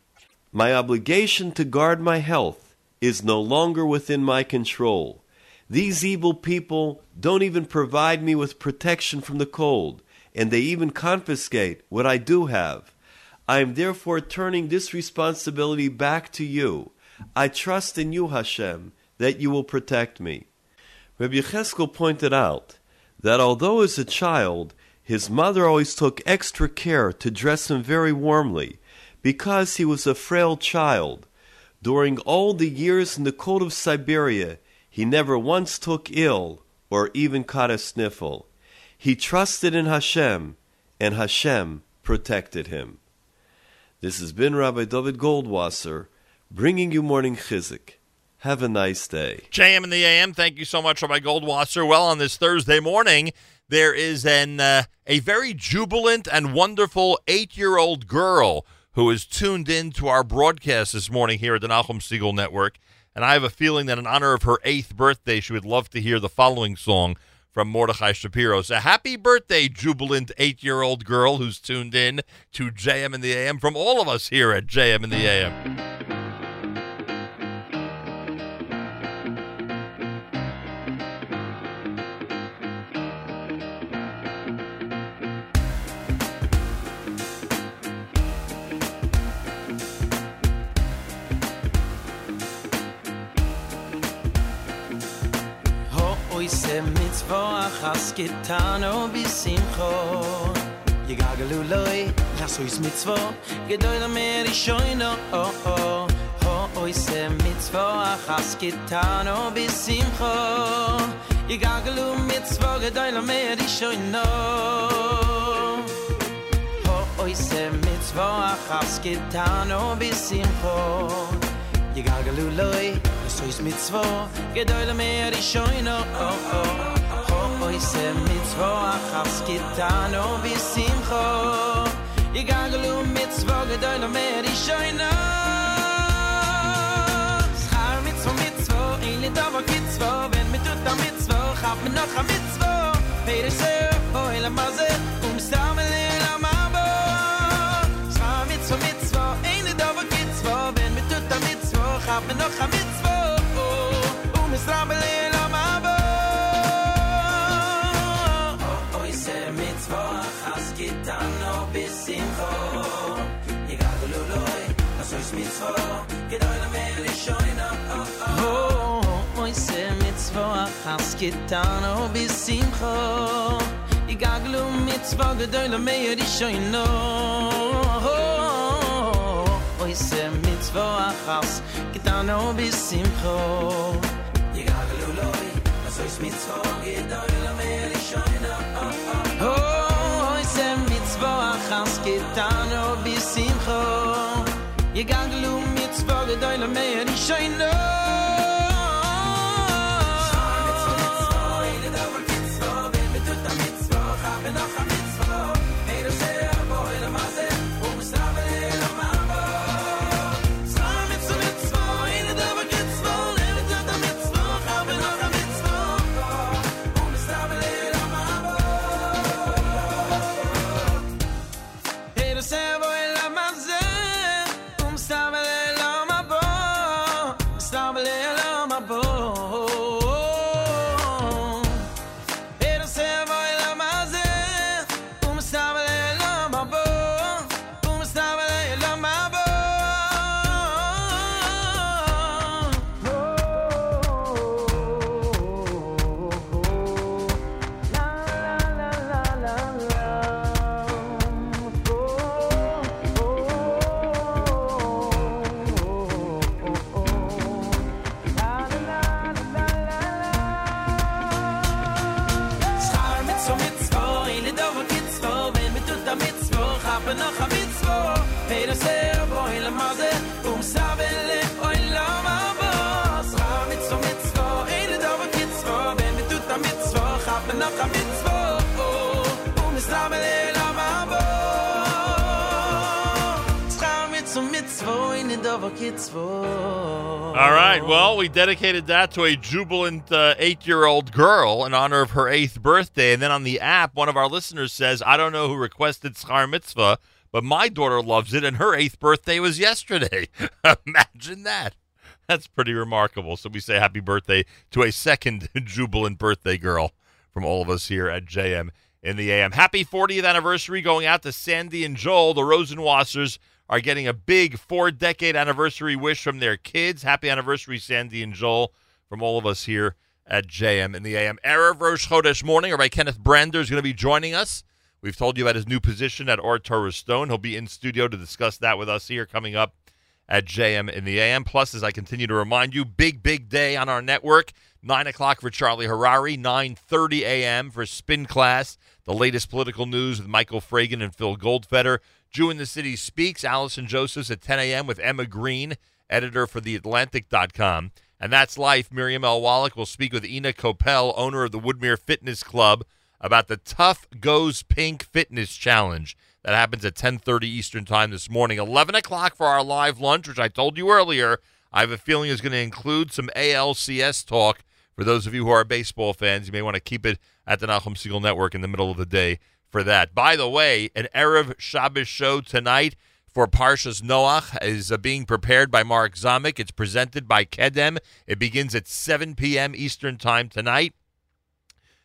my obligation to guard my health is no longer within my control. These evil people don't even provide me with protection from the cold, and they even confiscate what I do have. I am therefore turning this responsibility back to you. I trust in you, Hashem, that you will protect me. Rabbi Yecheskel pointed out that although as a child, his mother always took extra care to dress him very warmly, because he was a frail child. During all the years in the cold of Siberia, he never once took ill or even caught a sniffle. He trusted in Hashem, and Hashem protected him. This has been Rabbi David Goldwasser bringing you morning chizik. Have a nice day. JM and the AM. Thank you so much, for Rabbi Goldwasser. Well, on this Thursday morning, there is an uh, a very jubilant and wonderful eight-year-old girl who is tuned in to our broadcast this morning here at the Nachum Segal Network. And I have a feeling that in honor of her eighth birthday, she would love to hear the following song from Mordechai Shapiro. So happy birthday, jubilant eight-year-old girl who's tuned in to JM and the AM from all of us here at JM and the AM. se mit vor has getan o bis im kho ye gagelu loy lass uis mit zwo gedoyr mer ich scho no o o ho oi se mit vor has getan o bis im kho ye gagelu mit zwo gedoyr mer ich scho no ho oi se mit vor has getan o bis im kho die gargelu loy, es mit zwo, gedäule mehr is shoyno, oh oh. oh, oh, oh Ho hoy se mit zwo, achas gitano un vi sim kho. Mit zwo, gedoyl mer is shoyno. Schar mit zwo mit zwo, in le davo git zwo, wenn er mit tut mit zwo, hab mir noch mit zwo. Peter se, hoy la maze, kum samle. hab mir noch a mitzwo Und mis rammel in la mabo Oh, oise mitzwo, chas git an no bis in vo Ye gado lo loi, as ois mitzwo Gedoi la mele lishoin, oh, oh, oh moy se mitzvah has no o bisim kho i gaglu mitzvah gedoy le meyer ishoy no oh. nisse mit zwo achas getan o bis simcho pro i gab lu loy das is mit zwo gedoyl mer ich mit zwo achas pro i All right. Well, we dedicated that to a jubilant uh, eight-year-old girl in honor of her eighth birthday. And then on the app, one of our listeners says, "I don't know who requested Schar Mitzvah, but my daughter loves it, and her eighth birthday was yesterday." Imagine that. That's pretty remarkable. So we say happy birthday to a second jubilant birthday girl from all of us here at JM in the AM. Happy 40th anniversary going out to Sandy and Joel, the Rosenwassers are getting a big four decade anniversary wish from their kids. Happy anniversary, Sandy and Joel, from all of us here at JM in the AM. Erev Rosh Chodesh morning. Rabbi Kenneth Brander is going to be joining us. We've told you about his new position at Ohr Torah Stone. He'll be in studio to discuss that with us here coming up at JM in the AM. Plus, as I continue to remind you, big, big day on our network. 9 o'clock for Charlie Harary, 9.30 a.m. for Spin Class, the latest political news with Michael Fragin and Phil Goldfeder. Jew in the City Speaks, Allison Josephs at 10 a.m. with Emma Green, editor for TheAtlantic.com. And that's life. Miriam L. Wallach will speak with Ina Kopel, owner of the Woodmere Fitness Club, about the Tough Goes Pink Fitness Challenge. That happens at 10:30 Eastern Time this morning. 11 o'clock for our live lunch, which I told you earlier. I have a feeling is going to include some ALCS talk. For those of you who are baseball fans, you may want to keep it at the Nachum Segal Network in the middle of the day for that. By the way, an Erev Shabbos show tonight for Parshas Noach is uh, being prepared by Mark Zamek. It's presented by Kedem. It begins at 7 p.m. Eastern Time tonight.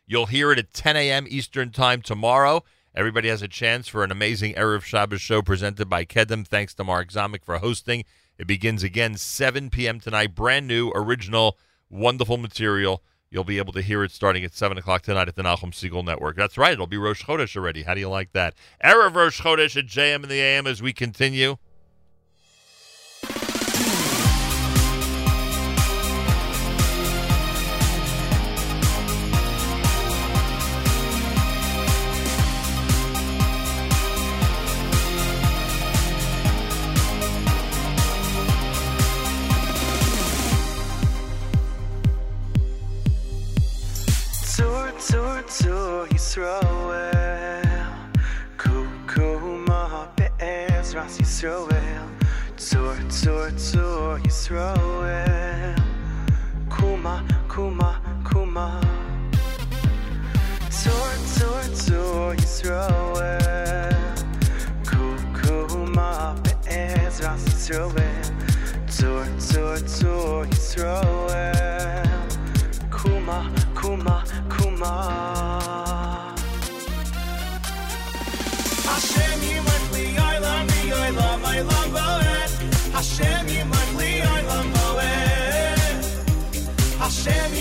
You'll hear it at 10 a.m. Eastern Time tomorrow. Everybody has a chance for an amazing Erev Shabbos show presented by Kedem. Thanks to Mark Zamek for hosting. It begins again 7 p.m. tonight. Brand new, original, wonderful material. You'll be able to hear it starting at 7 o'clock tonight at the Nachum Segal Network. That's right. It'll be Rosh Chodesh already. How do you like that? Erev Rosh Chodesh at JM in the AM as we continue. Tzur, tzur, Yisroel Kukuma be'ezras Yisroel Tzur, tzur, tzur, Yisroel Kuma, kuma, kuma. Tzur, tzur, tzur, Yisroel Kukuma be'ezras Yisroel Tzur, tzur, tzur, Yisroel Kuma, kuma, kuma. Kuma. Hashem yimach li olam li olam olam boed. Hashem yimach li olam boed. Hashem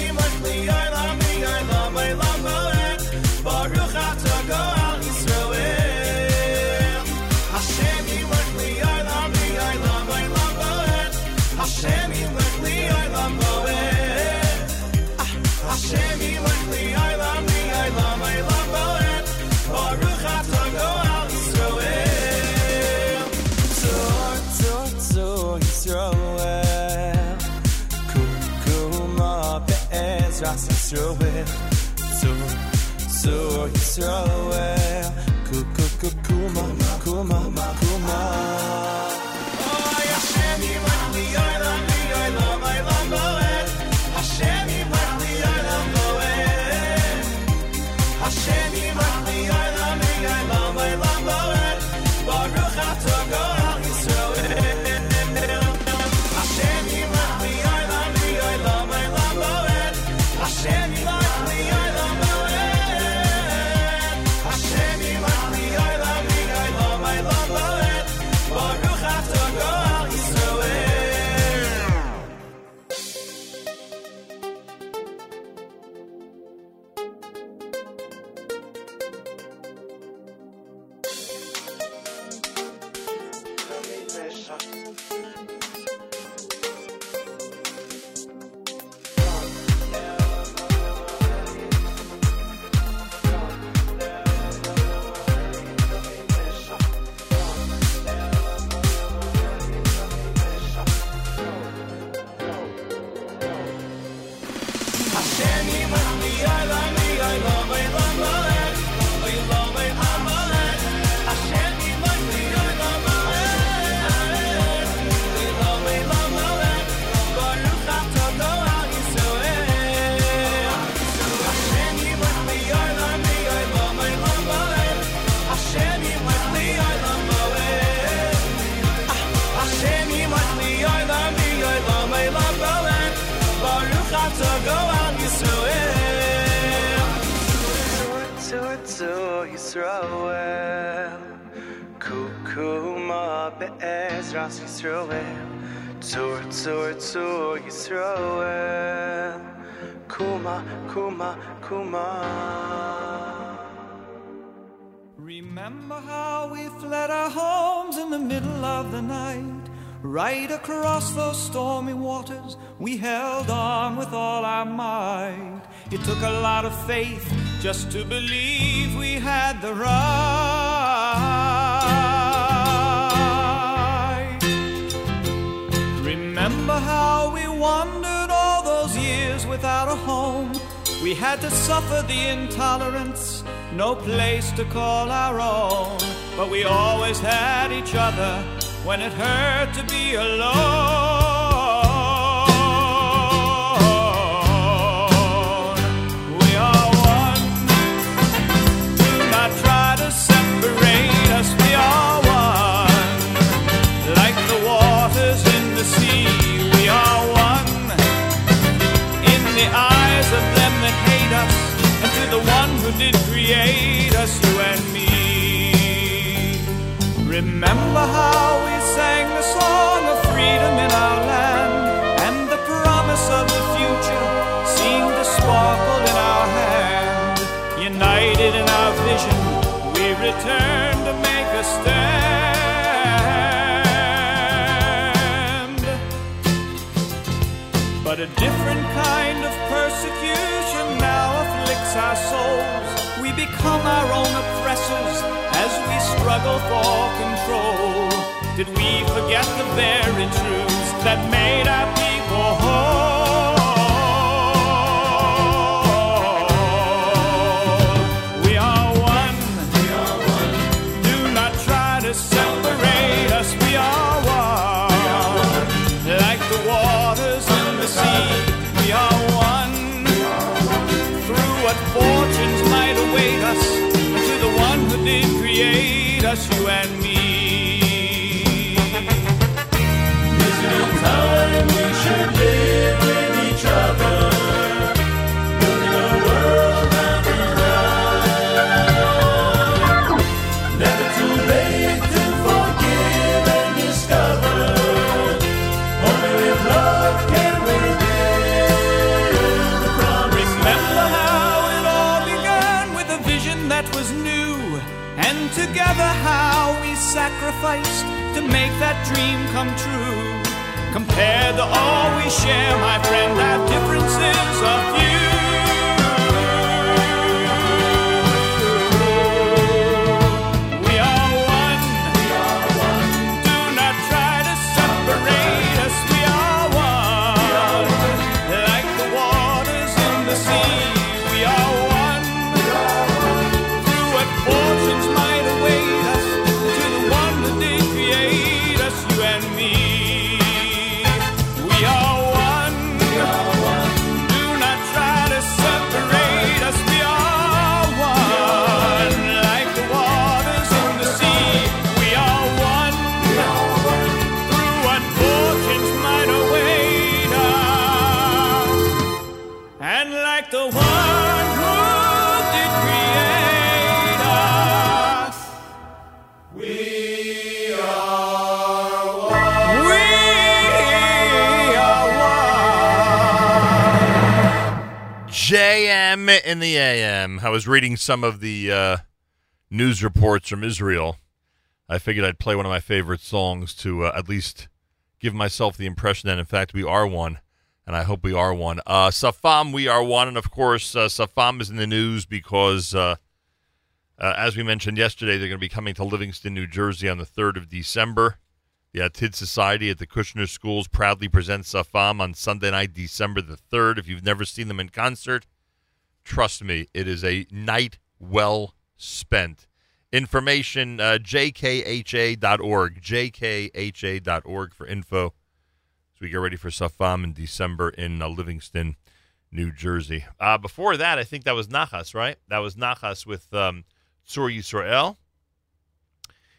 Yisroel Tzur, Tzur Yisroel Ku, ku, ku, kuma, kuma, kuma kuma, kuma Remember how we fled our homes in the middle of the night? Right across those stormy waters, we held on with all our might. It took a lot of faith just to believe we had the right. Remember how we wandered all those years without a home? We had to suffer the intolerance, no place to call our own. But we always had each other when it hurt to be alone. Who did create us, you and me. Remember how we sang the song of freedom in our land, and the promise of the future seemed to sparkle in our hand. United in our vision, we return to make a stand. But a different struggle for control. Did we forget the very truths that made our people whole? Sacrificed to make that dream come true. Compared to all we share, my friend, our differences are JM in the AM. I was reading some of the uh, news reports from Israel. I figured I'd play one of my favorite songs to uh, at least give myself the impression that, in fact, we are one, and I hope we are one. Uh, Safam, we are one, and of course, uh, Safam is in the news because, uh, uh, as we mentioned yesterday, they're going to be coming to Livingston, New Jersey on the 3rd of December. The Atid Society at the Kushner Schools proudly presents Safam on Sunday night, December the 3rd. If you've never seen them in concert, trust me, it is a night well spent. Information, uh, jkha.org, jkha.org for info So we get ready for Safam in December in uh, Livingston, New Jersey. Uh, before that, I think that was Nachas, right? That was Nachas with um, Tzur Yisrael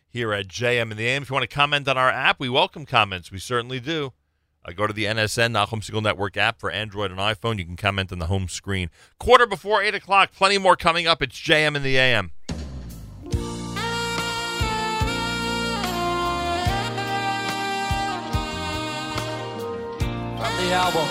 here at JM in the AM. If you want to comment on our app, we welcome comments. We certainly do. Uh, go to the NSN, Nahum Homesickle Network app for Android and iPhone. You can comment on the home screen. Quarter before 8 o'clock. Plenty more coming up. It's JM in the AM. The album,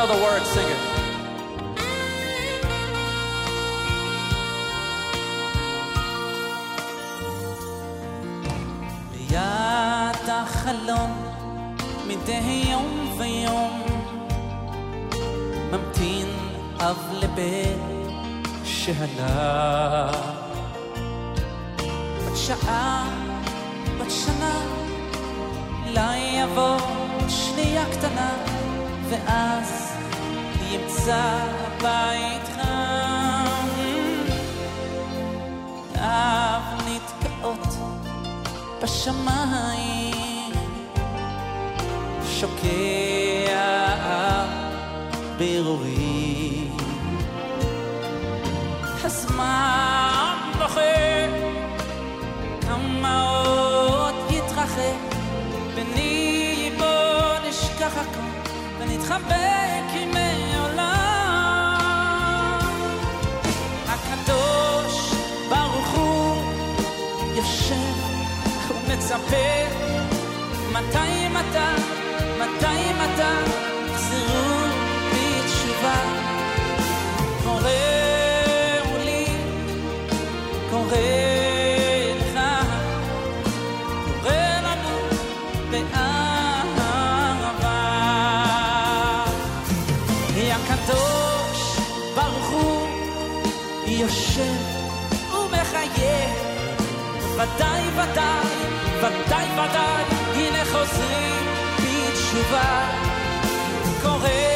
know the words, sing it. ליד החלון מדי יום ויום ממתין אב לבן שעלה בת שעה, בת שנה אולי יבוא שנייה קטנה ואז ימצא בית חם. אב נתקעות בשמיים שוקע ברורי. הזמן בוכה כמה עוד יתרחק בני בוא נשכח הכל ונתחבק עם העולם. הקדוש ברוך הוא יושב ומצפה. מתי מתי מתי מתי תחזרו בתשובה ודאי ודאי ודאי ודאי הנה חוזרים בתשובה. קוראו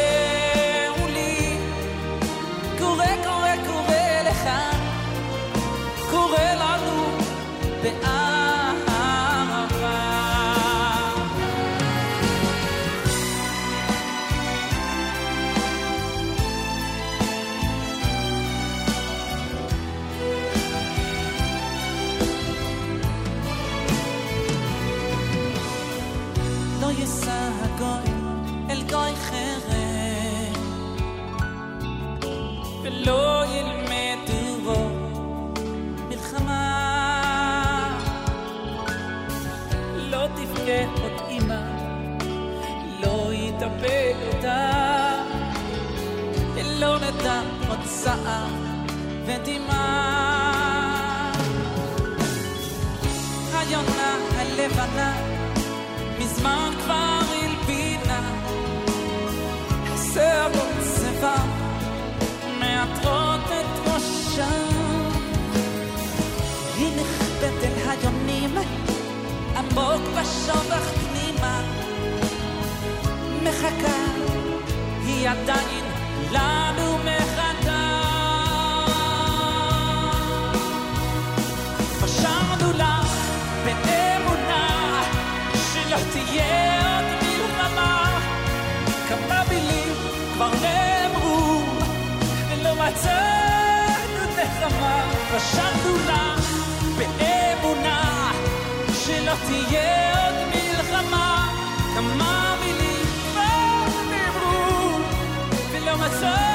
עמוק בשובך פנימה. מחכה היא עדיין לנו מחכה. חשבנו לך באמונה שלא תהיה עוד מלחמה. כמה מילים כבר נאמרו ולא מצאנו נחמה. חשבנו לך שלא תהיה עוד מלחמה. כמה מילים כבר נאמרו ולא מצאנו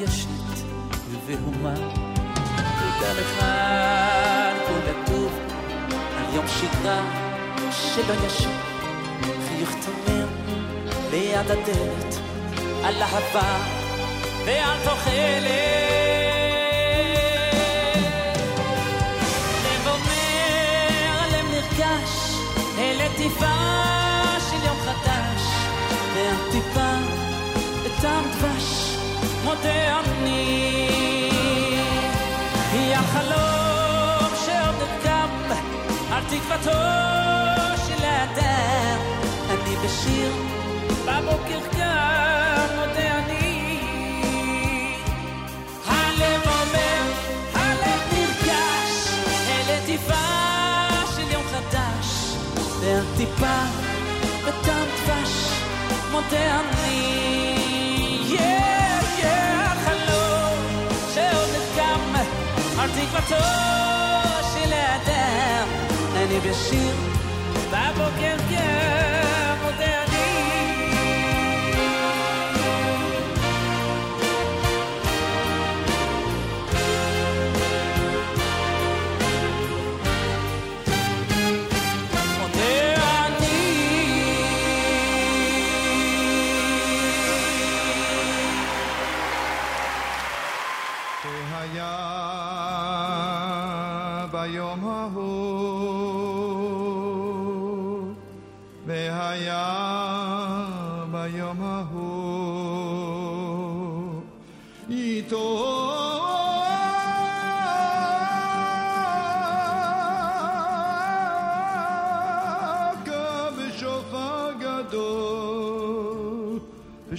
שבי רוגשת ובהומה. תודה לך על כל הטוב, על יום שגרה שלא ישוב, חיוך תומר ליד הדלת, על אהבה ועל תוחלת. לב אומר, לב נרגש, אל עטיפה מודה אני. היא החלום שעוד נרקם על תקוותו של האדם. אני בשיר, בבוקר קם, מודה אני. הלב אומר, הלב נרגש, אל עטיפה של יום חדש, והטיפה בטעם דבש, מודה אני. על תקוותו של האדם. אני בשיר, בבוקר כן,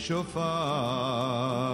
shofar.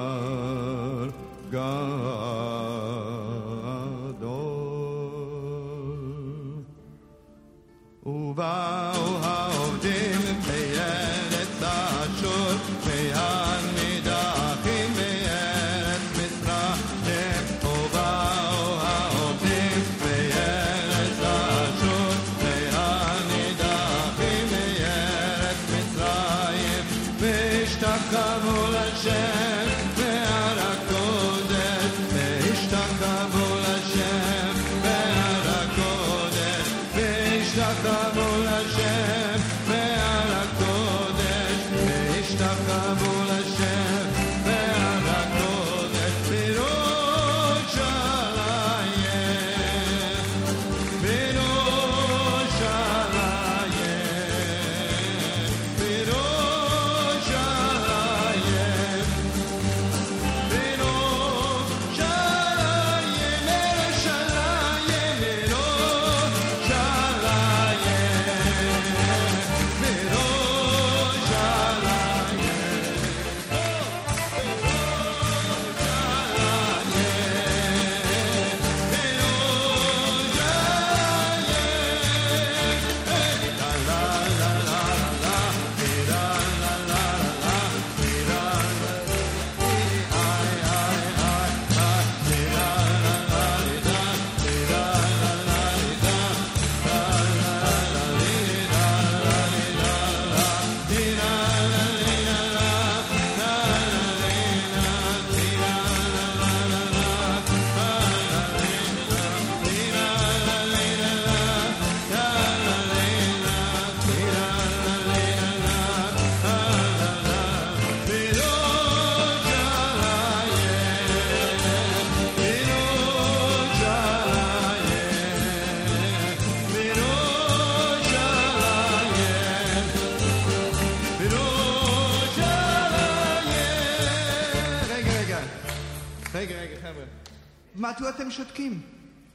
מדוע אתם שותקים?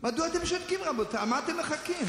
מדוע אתם שותקים, רבותיי? מה אתם מחכים?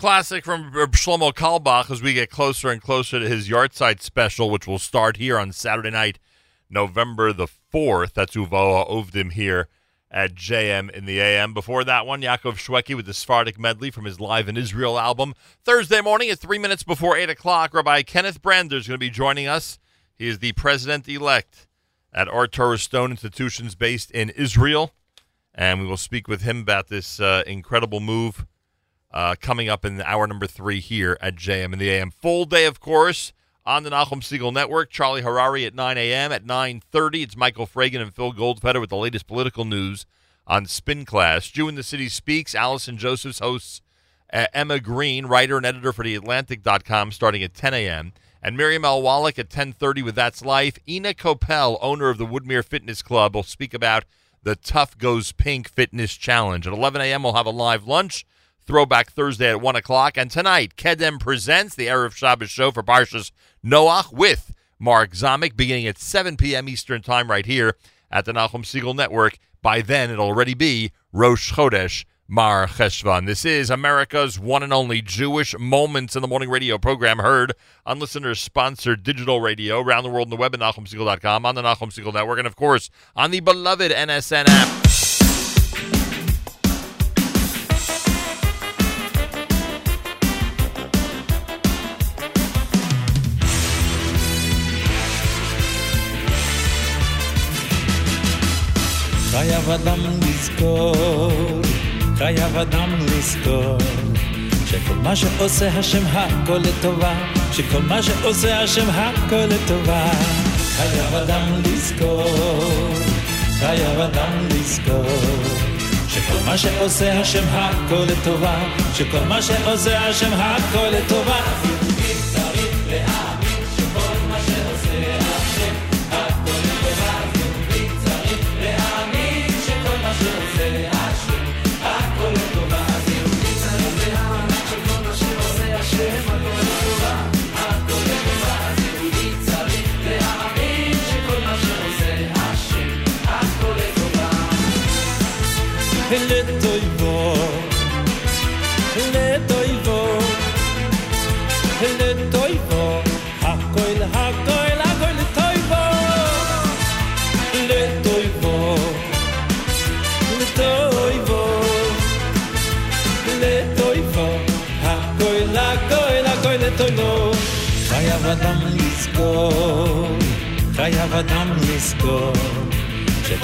Classic from Shlomo Carlebach as we get closer and closer to his Yahrzeit special, which will start here on Saturday night, November the 4th. That's Uvoa Ovdim here at JM in the AM. Before that one, Yaakov Shwekey with the Sephardic medley from his Live in Israel album. Thursday morning at three minutes before 8 o'clock, Rabbi Kenneth Brander is going to be joining us. He is the president-elect at Our Stone Institutions based in Israel. And we will speak with him about this uh, incredible move uh, coming up in hour number three here at JM in the AM. Full day, of course, on the Nachum Segal Network. Charlie Harary at 9 a.m. At 9.30, it's Michael Fragin and Phil Goldfeder with the latest political news on Spin Class. Jew in the City Speaks. Allison Josephs hosts uh, Emma Green, writer and editor for TheAtlantic.com, starting at 10 a.m. And Miriam L. Wallach at 10.30 with That's Life. Ina Kopel, owner of the Woodmere Fitness Club, will speak about the Tough Goes Pink Fitness Challenge. At 11 a.m., we'll have a live lunch. Throwback Thursday at 1 o'clock. And tonight, Kedem presents the Erev Shabbos show for Parshas Noach with Mark Zamek beginning at 7 p.m. Eastern Time right here at the Nachum Segal Network. By then, it'll already be Rosh Chodesh Mar Cheshvan. This is America's one and only Jewish Moments in the Morning radio program heard on listeners-sponsored digital radio around the world on the web at NachumSegal.com, on the Nachum Segal Network, and, of course, on the beloved NSN app. חייב אדם לזכור, חייב אדם לזכור, שכל מה שעושה השם הכל לטובה, שכל מה שעושה השם הכל לטובה. חייב אדם לזכור, חייב אדם לזכור, שכל מה שעושה השם הכל לטובה, שכל מה שעושה השם הכל לטובה. צריך להאמין לטויבו, לטויבו, לטויבו, הכל הכל הכל לטויבו, לטויבו, לטויבו, לטויבו, הכל הכל הכל לטויבו. חייב אדם לזכור, חייב אדם לזכור,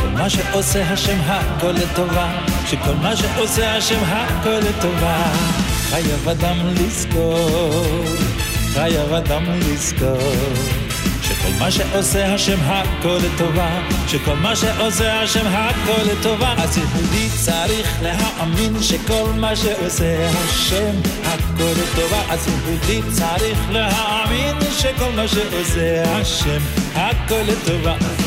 שכל מה שעושה השם הכל לטובה, שכל מה שעושה השם הכל לטובה. חייב אדם לזכור, חייב אדם לזכור. שכל מה שעושה השם הכל לטובה, שכל מה שעושה השם הכל לטובה. אז יהודי צריך להאמין שכל מה שעושה השם הכל לטובה. אז יהודי צריך להאמין שכל מה שעושה השם הכל לטובה.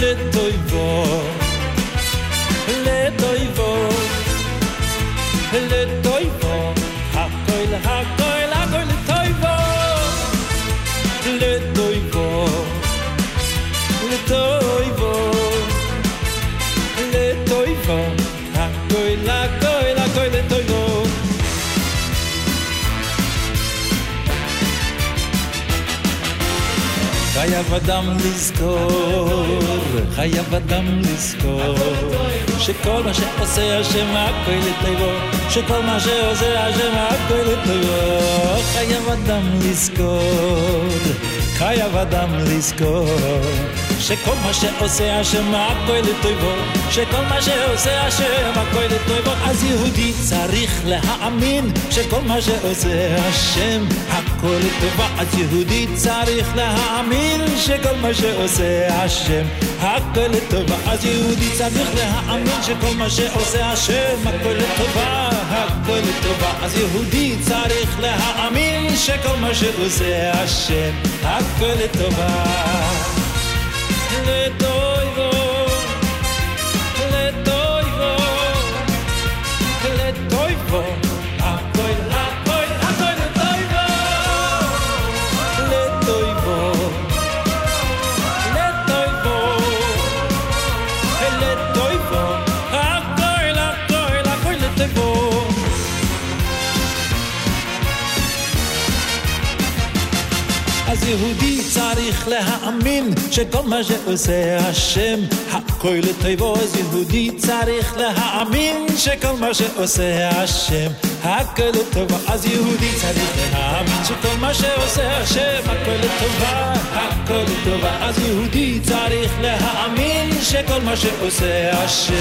לטויבו, לטויבו, לטויבו, הכל, הכל, חייב אדם לזכור, חייב אדם לזכור, שכל מה שעושה השם הכל לטובו, שכל מה שעושה השם הכל לטובו, חייב אדם לזכור, חייב אדם לזכור, שכל מה שעושה השם הכל לטובו, שכל מה שעושה השם הכל לטובו, אז יהודי צריך להאמין שכל מה שעושה השם הכל לטובה, אז יהודי צריך להאמין שכל מה שעושה השם הכל לטובה, אז יהודי צריך להאמין שכל מה שעושה השם הכל לטובה, הכל לטובה, אז יהודי צריך להאמין שכל מה שעושה השם הכל לטובה. Le. יהודי צריך להאמין שכל מה שעושה השם הכל לטובו אז יהודי צריך להאמין שכל מה שעושה השם הכל לטובה אז יהודי צריך להאמין שכל מה שעושה השם הכל לטובה הכל לטובה אז יהודי צריך להאמין שכל מה שעושה השם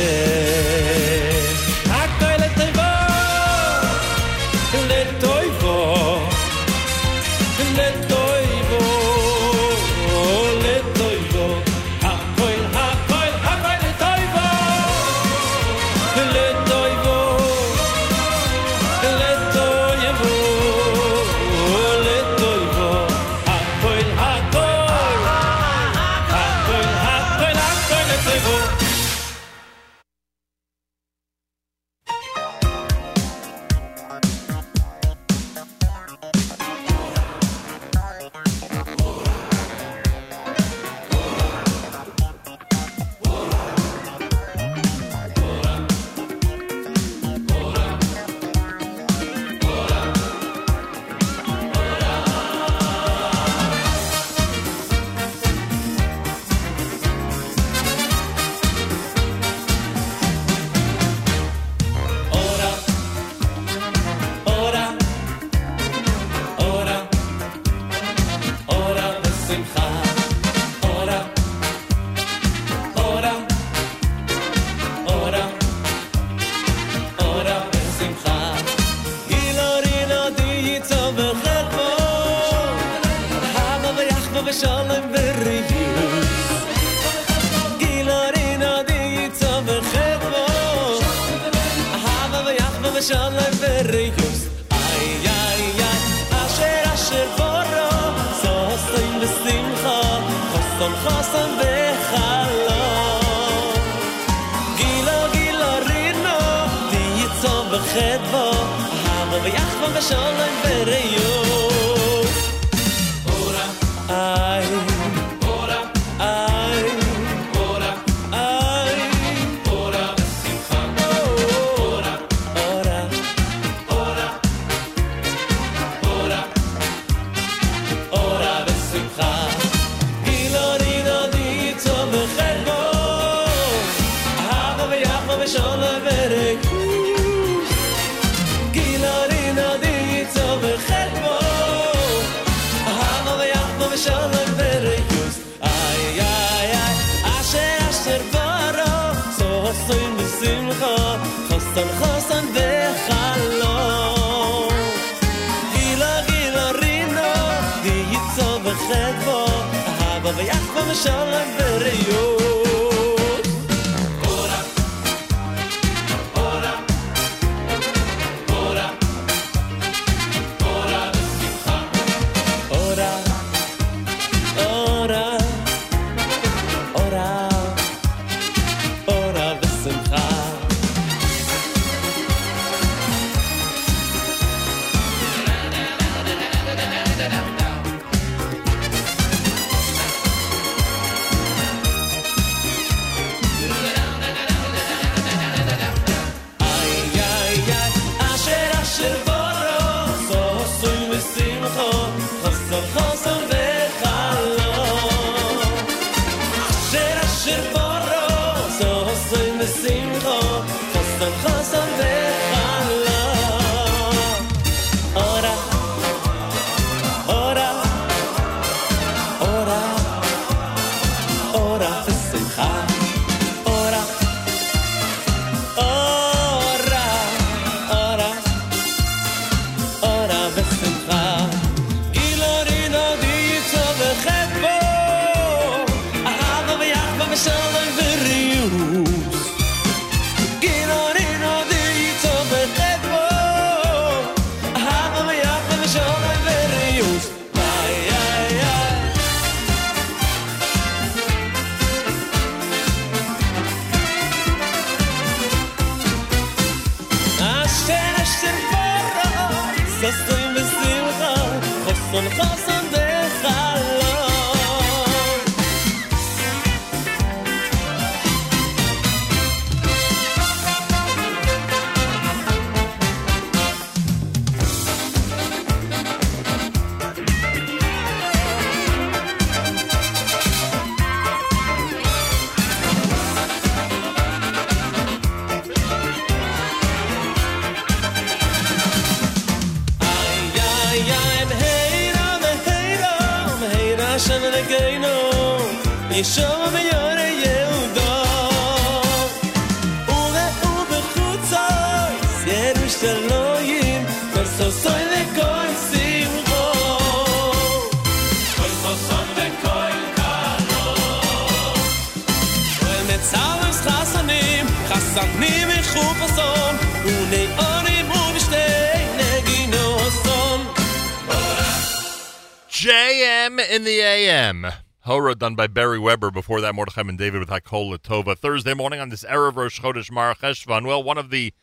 Hora done by Barry Weber. Before that, Mordechai and David with Hakola Tova. Thursday morning on this Erev Rosh Chodesh Mar Cheshvan. Well, one of the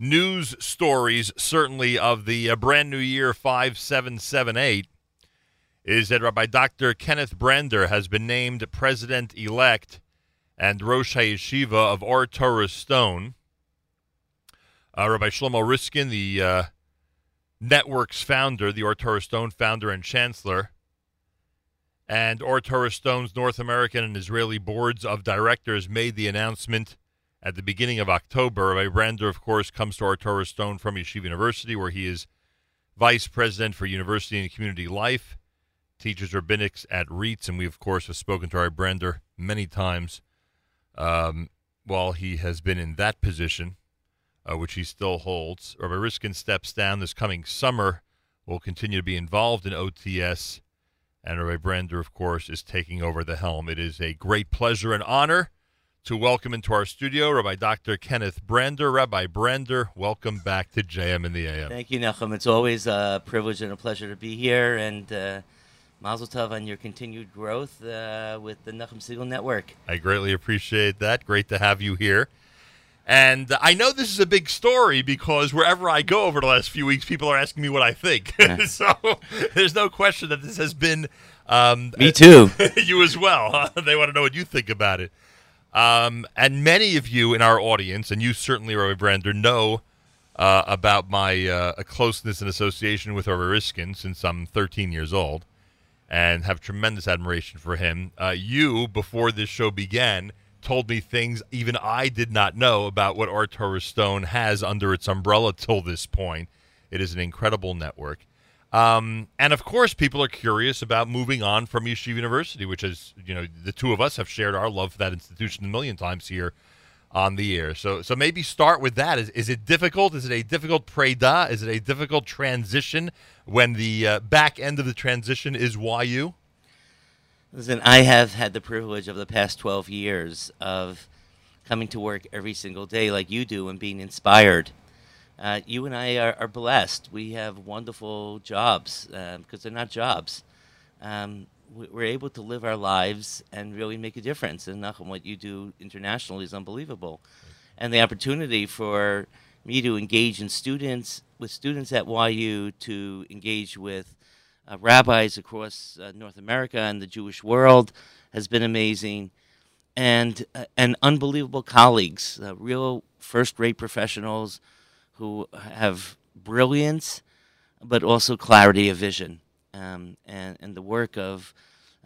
news stories, certainly of the uh, brand new year 5778, is that Rabbi Dr. Kenneth Brander has been named president elect and Rosh HaYeshiva of Ohr Torah Stone. Uh, Rabbi Shlomo Riskin, the uh, network's founder, the Ohr Torah Stone founder and chancellor, and Ohr Torah Stone's North American and Israeli boards of directors made the announcement at the beginning of October. Rabbi Brander, of course, comes to Ohr Torah Stone from Yeshiva University, where he is vice president for university and community life, teaches rabbinics at RIETS, and we, of course, have spoken to Rabbi Brander many times um, while he has been in that position uh, which he still holds. Rabbi Riskin steps down this coming summer, will continue to be involved in OTS, and Rabbi Brander, of course, is taking over the helm. It is a great pleasure and honor to welcome into our studio Rabbi Dr. Kenneth Brander. Rabbi Brander, welcome back to JM in the AM. Thank you, Nachum. It's always a privilege and a pleasure to be here, and uh, Mazel Tov on your continued growth uh, with the Nachum Segal Network. I greatly appreciate that. Great to have you here. And I know this is a big story because wherever I go over the last few weeks, people are asking me what I think. so there's no question that this has been. Um, Me too. you as well. huh? They want to know what you think about it. Um, and many of you in our audience, and you certainly, Rabbi Brander, know uh, about my uh, closeness and association with Rabbi Riskin since I'm 13 years old and have tremendous admiration for him. Uh, you, before this show began, told me things even I did not know about what Ohr Torah Stone has under its umbrella till this point. It is an incredible network. Um, and of course, people are curious about moving on from Yeshiva University, which is, you know, the two of us have shared our love for that institution a million times here on the air. So so maybe start with that. Is is it difficult? Is it a difficult preda? Is it a difficult transition when the uh, back end of the transition is YU? Listen, I have had the privilege of the past 12 years of coming to work every single day like you do and being inspired. Uh, you and I are, are blessed. We have wonderful jobs because they're not jobs. Um, we- we're able to live our lives and really make a difference. And Nachum, what you do internationally is unbelievable. And the opportunity for me to engage in students with students at YU to engage with uh, rabbis across uh, North America and the Jewish world has been amazing, and uh, and unbelievable colleagues, uh, real first-rate professionals who have brilliance, but also clarity of vision, um, and and the work of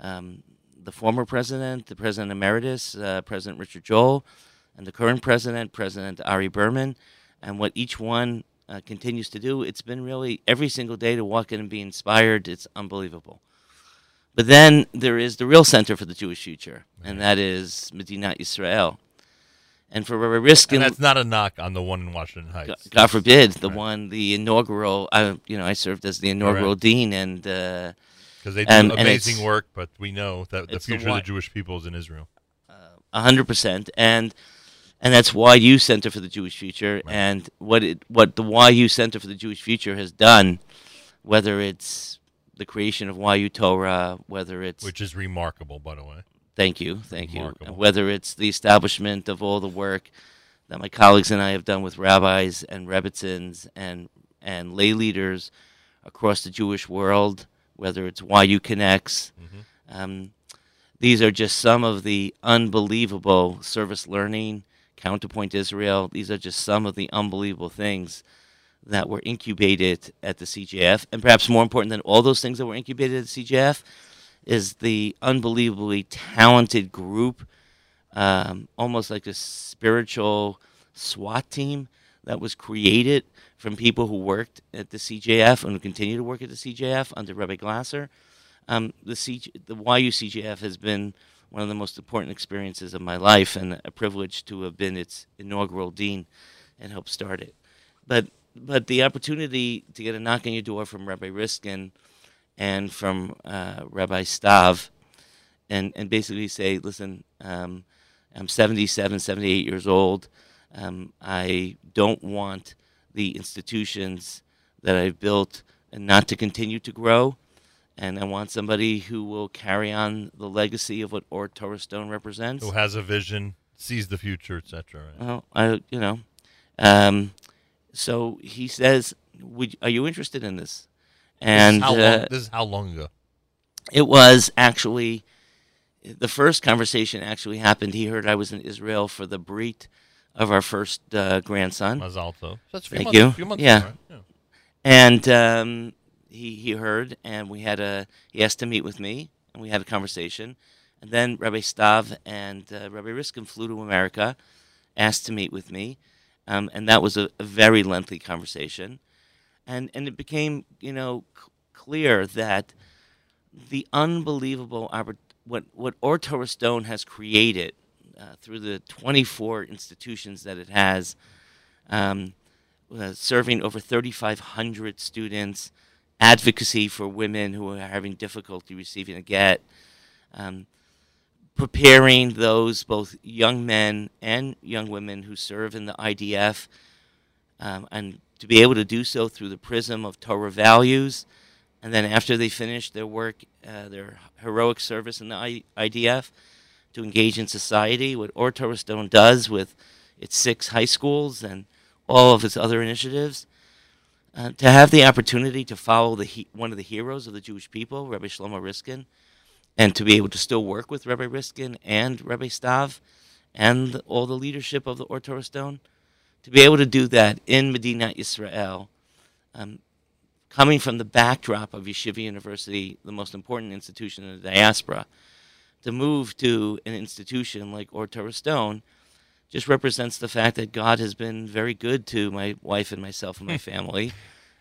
um, the former president, the president emeritus, uh, President Richard Joel, and the current president, President Ari Berman, and what each one uh, continues to do. It's been really every single day to walk in and be inspired. It's unbelievable. But then there is the real center for the Jewish future, and that is Medina Israel. And for Rabbi Riskin, And that's not a knock on the one in Washington Heights. God, forbid, the one, the inaugural. I, you know, I served as the inaugural Correct. dean, and because Because they do amazing work, but we know that the it's the future of the Jewish people is in Israel. A hundred percent, and and that's YU Center for the Jewish Future, and what it what the YU Center for the Jewish Future has done, whether it's the creation of YU Torah, whether it's Which is remarkable, by the way. Thank you, thank you. Remarkable. And Whether it's the establishment of all the work that my colleagues and I have done with rabbis and rebbitzins and and lay leaders across the Jewish world, whether it's YU Connects. Um, these are just some of the unbelievable service learning, Counterpoint Israel. These are just some of the unbelievable things that were incubated at the CJF. And perhaps more important than all those things that were incubated at the CJF is the unbelievably talented group, um, almost like a spiritual SWAT team that was created from people who worked at the CJF and who continue to work at the CJF under Rebbe Glasser. Um, the, CJ, the YU CJF has been one of the most important experiences of my life and a privilege to have been its inaugural dean and help start it. But but the opportunity to get a knock on your door from Rabbi Riskin and from uh, Rabbi Stav and, and basically say, listen, um, I'm 77, 78 years old. Um, I don't want the institutions that I've built and not to continue to grow. And I want somebody who will carry on the legacy of what Ohr Torah Stone represents. Who has a vision, sees the future, etc. Right? Well, I, you know, um, so he says, Would, "Are you interested in this?" And this is, how uh, long, this is how long ago? it was actually the first conversation actually happened. He heard I was in Israel for the brit of our first uh, grandson. Mazal tov. That's a few Thank months- you. a few months yeah. ago, right? Yeah. And um, he he heard, and we had a he asked to meet with me, and we had a conversation. And then Rabbi Stav and uh, Rabbi Riskin flew to America, asked to meet with me, um, and that was a, a very lengthy conversation. And and it became you know c- clear that the unbelievable what what Ohr Torah Stone has created uh, through the 24 institutions that it has, um, uh, serving over 3,500 students, advocacy for women who are having difficulty receiving a get, um, preparing those both young men and young women who serve in the IDF, um, and to be able to do so through the prism of Torah values. And then after they finish their work, uh, their heroic service in the IDF, to engage in society, what Ohr Torah Stone does with its six high schools and all of its other initiatives, uh, to have the opportunity to follow the he- one of the heroes of the Jewish people, Rabbi Shlomo Riskin, and to be able to still work with Rabbi Riskin and Rabbi Stav and all the leadership of the Ohr Torah Stone, to be able to do that in Medina Israel, um, coming from the backdrop of Yeshiva University, the most important institution in the diaspora, to move to an institution like Ohr Torah Stone just represents the fact that God has been very good to my wife and myself and my family.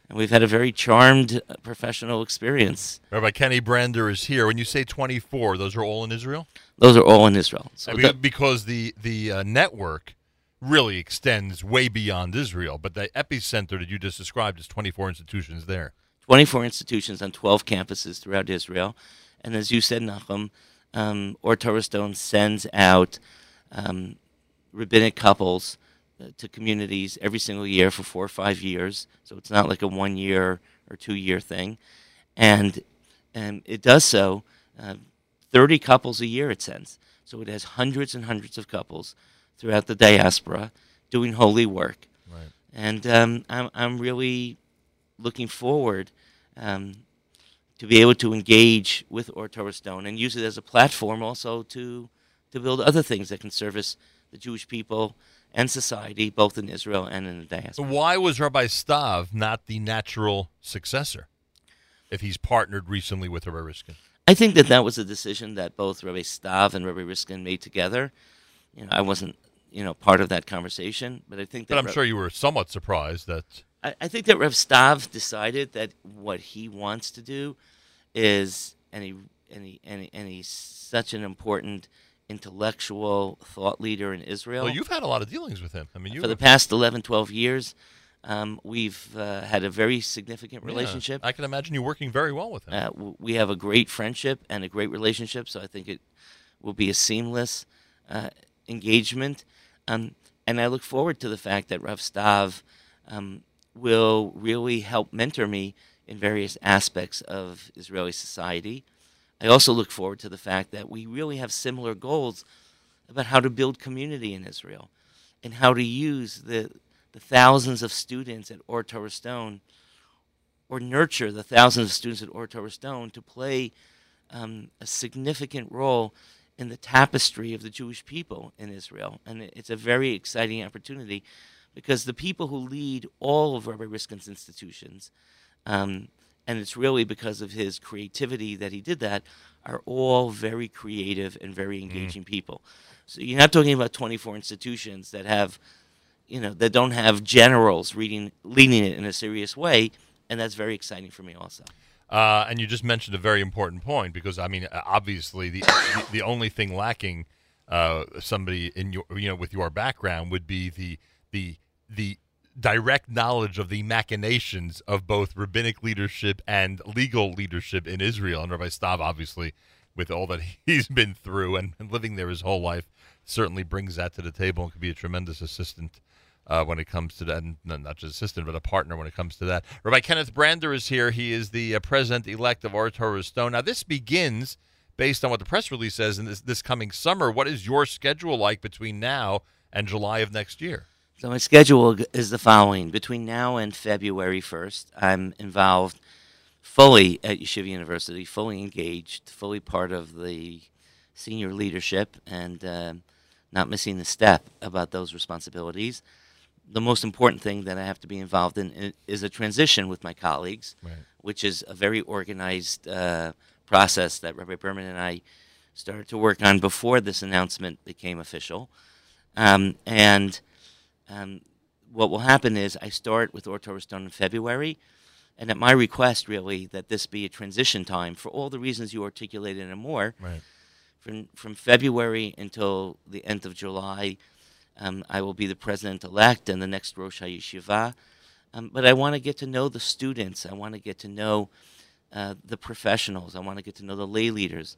And we've had a very charmed uh, professional experience. Rabbi Kenny Brander is here. When you say 24, those are all in Israel? Those are all in Israel. So I mean, that- because the the uh, network really extends way beyond Israel. But the epicenter that you just described is 24 institutions there. 24 institutions on 12 campuses throughout Israel. And as you said, Nachum, um, Ohr Torah Stone sends out um, rabbinic couples uh, to communities every single year for four or five years. So it's not like a one year or two year thing. And, and it does so uh, 30 couples a year, it sends. So it has hundreds and hundreds of couples throughout the diaspora doing holy work. Right. And um, I'm, I'm really looking forward um, to be able to engage with Ohr Torah Stone and use it as a platform also to, to build other things that can service the Jewish people and society, both in Israel and in the diaspora. Why was Rabbi Stav not the natural successor if he's partnered recently with Rabbi Riskin? I think that that was a decision that both Rabbi Stav and Rabbi Riskin made together. You know, I wasn't, you know, part of that conversation, but I think that But I'm Reb- sure you were somewhat surprised that I, I think that Rev Stav decided that what he wants to do is, and he, and he, and, he, and he's such an important intellectual thought leader in Israel. well, you've had a lot of dealings with him. I mean, you For the past 11, 12 years, um, we've uh, had a very significant Yeah, relationship. I can imagine you working very well with him. Uh, we have a great friendship and a great relationship, so I think it will be a seamless uh, engagement. Um, and I look forward to the fact that Rav Stav um, will really help mentor me in various aspects of Israeli society. I also look forward to the fact that we really have similar goals about how to build community in Israel and how to use the, the thousands of students at Ohr Torah Stone or nurture the thousands of students at Ohr Torah Stone to play um, a significant role in the tapestry of the Jewish people in Israel. And it's a very exciting opportunity because the people who lead all of Rabbi Riskin's institutions, um, and it's really because of his creativity that he did that, are all very creative and very engaging people. So you're not talking about 24 institutions that have, you know, that don't have generals reading, leading it in a serious way, and that's very exciting for me also. Uh, and you just mentioned a very important point because I mean, obviously, the the, the only thing lacking uh, somebody in your you know with your background would be the the the direct knowledge of the machinations of both rabbinic leadership and legal leadership in Israel. And Rabbi Stav, obviously, with all that he's been through and, living there his whole life, certainly brings that to the table and could be a tremendous assistant uh, when it comes to that. And not just assistant, but a partner when it comes to that. Rabbi Kenneth Brander is here. He is the uh, president elect of Ohr Torah Stone. Now, this begins based on what the press release says in this, this coming summer. What is your schedule like between now and July of next year? So my schedule is the following: between now and February first, I'm involved fully at Yeshiva University, fully engaged, fully part of the senior leadership, and uh, not missing a step about those responsibilities. The most important thing that I have to be involved in is a transition with my colleagues, Right. which is a very organized uh, process that Rabbi Berman and I started to work on before this announcement became official. Um, and um, what will happen is I start with Ohr Torah Stone in February, and at my request, really, that this be a transition time for all the reasons you articulated and more. Right. From from February until the end of July, um, I will be the president elect and the next Rosh HaYeshiva. Um, but I want to get to know the students. I want to get to know uh, the professionals. I want to get to know the lay leaders.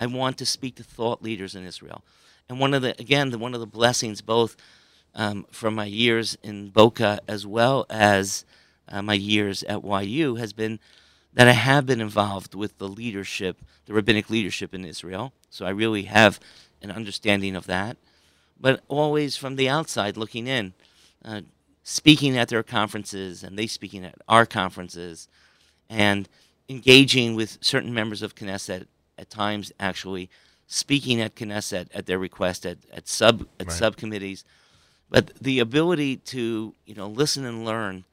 I want to speak to thought leaders in Israel. And one of the again, the, one of the blessings both um, from my years in Boca as well as uh, my years at YU has been that I have been involved with the leadership, the rabbinic leadership in Israel. So I really have an understanding of that. But always from the outside looking in, uh, speaking at their conferences and they speaking at our conferences, and engaging with certain members of Knesset at times actually speaking at Knesset at their request at, at sub at Right. subcommittees, but the ability to you know listen and learn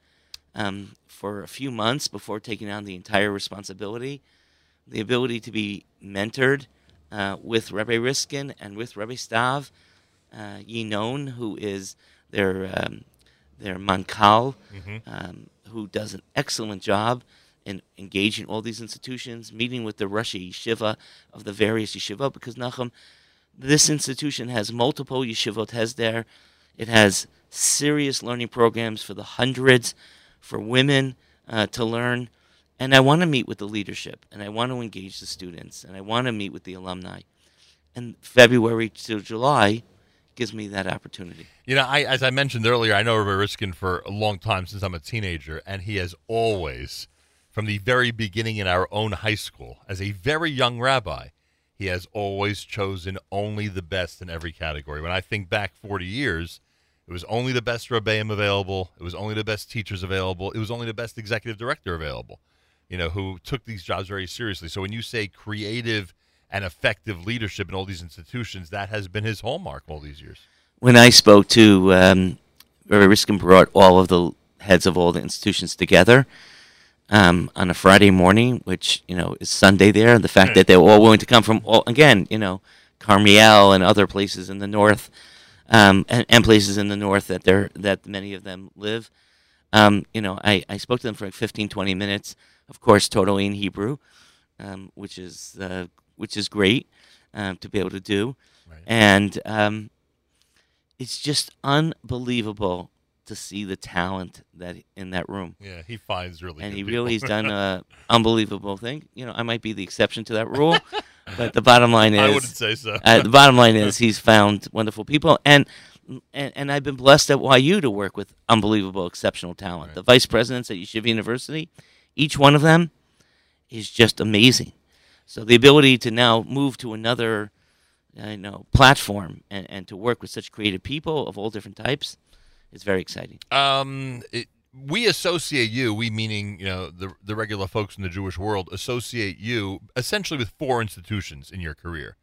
um, for a few months before taking on the entire responsibility, the ability to be mentored uh, with Rabbi Riskin and with Rabbi Stav, uh, Yinon, who is their um, their mankal, Mhm. um, who does an excellent job in engaging all these institutions, meeting with the Rosh Yeshiva of the various yeshiva, because Nachum, this institution has multiple yeshivot has there, It has serious learning programs for the hundreds, for women uh, to learn. And I want to meet with the leadership, and I want to engage the students, and I want to meet with the alumni. And February to July gives me that opportunity. You know, I as I mentioned earlier, I know Rabbi Riskin for a long time since I'm a teenager, and he has always, from the very beginning in our own high school, as a very young rabbi, he has always chosen only the best in every category. When I think back 40 years, it was only the best rebbeim available. It was only the best teachers available. It was only the best executive director available. You know, who took these jobs very seriously. So when you say creative and effective leadership in all these institutions, that has been his hallmark all these years. When I spoke to um, Riskin, brought all of the heads of all the institutions together um, on a Friday morning, which you know is Sunday there, and the fact that they were all willing to come from all again, you know, Carmiel and other places in the north, um, and, and places in the north that they're that many of them live. Um, you know, I, I spoke to them for like 15, 20 minutes. Of course, totally in Hebrew, um, which is uh, which is great um, to be able to do, and um, it's just unbelievable to see the talent that in that room. Yeah, he finds really and he people. really has done a unbelievable thing. You know, I might be the exception to that rule, but the bottom line is I wouldn't say so. uh, the bottom line is he's found wonderful people, and and, and I've been blessed at YU to work with unbelievable, exceptional talent. The vice presidents at Yeshiva University, each one of them is just amazing. So the ability to now move to another, I know, platform and, and to work with such creative people of all different types is very exciting. Um, it, we associate you, we meaning you know the the regular folks in the Jewish world, associate you essentially with four institutions in your career.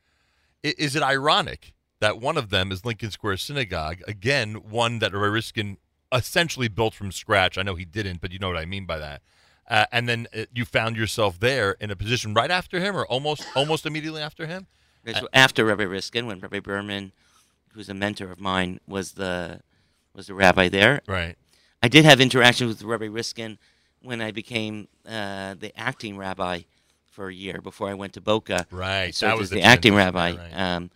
I, is it ironic that one of them is Lincoln Square Synagogue? Again, one that Rabbi Riskin essentially built from scratch. I know he didn't, but you know what I mean by that. Uh, and then uh, you found yourself there in a position right after him, or almost almost immediately after him. That's after Rabbi Riskin, when Rabbi Berman, who's a mentor of mine, was the was the rabbi there. Right. I did have interactions with Rabbi Riskin when I became uh, the acting rabbi for a year before I went to Boca. Right, So I that was the the acting rabbi. right. Um,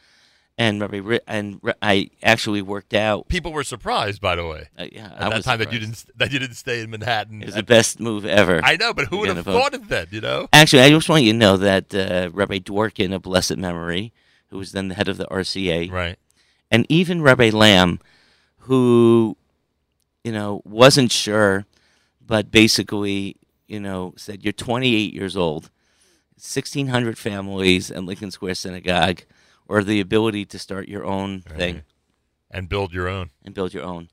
and Rabbi and I actually worked out. People were surprised, by the way. Uh, yeah, at I that time that you didn't that you didn't stay in Manhattan. It was the best move ever. I know, but who would have thought of that? You know. Actually, I just want you to know that uh, Rabbi Dworken of blessed memory, who was then the head of the RCA, right, and even Rabbi Lamm, who, you know, wasn't sure, but basically, you know, said, "You're 28 years old, 1,600 families, and Lincoln Square Synagogue, or the ability to start your own thing." and build your own. and build your own.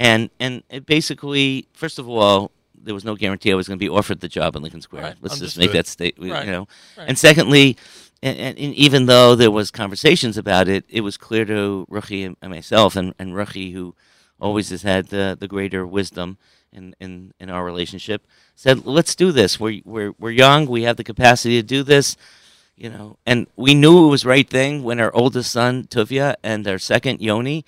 And and it basically, first of all, there was no guarantee I was going to be offered the job in Lincoln Square. Right, Let's just make understood. that state, you know. right. And secondly, and, and, and even though there was conversations about it, it was clear to Ruchi and, myself, and, and Ruchi, who always has had the, the greater wisdom in, in, in our relationship, said, "Let's do this. We're we're we're young. We have the capacity to do this." You know, and we knew it was the right thing when our oldest son Tuvia and our second Yoni,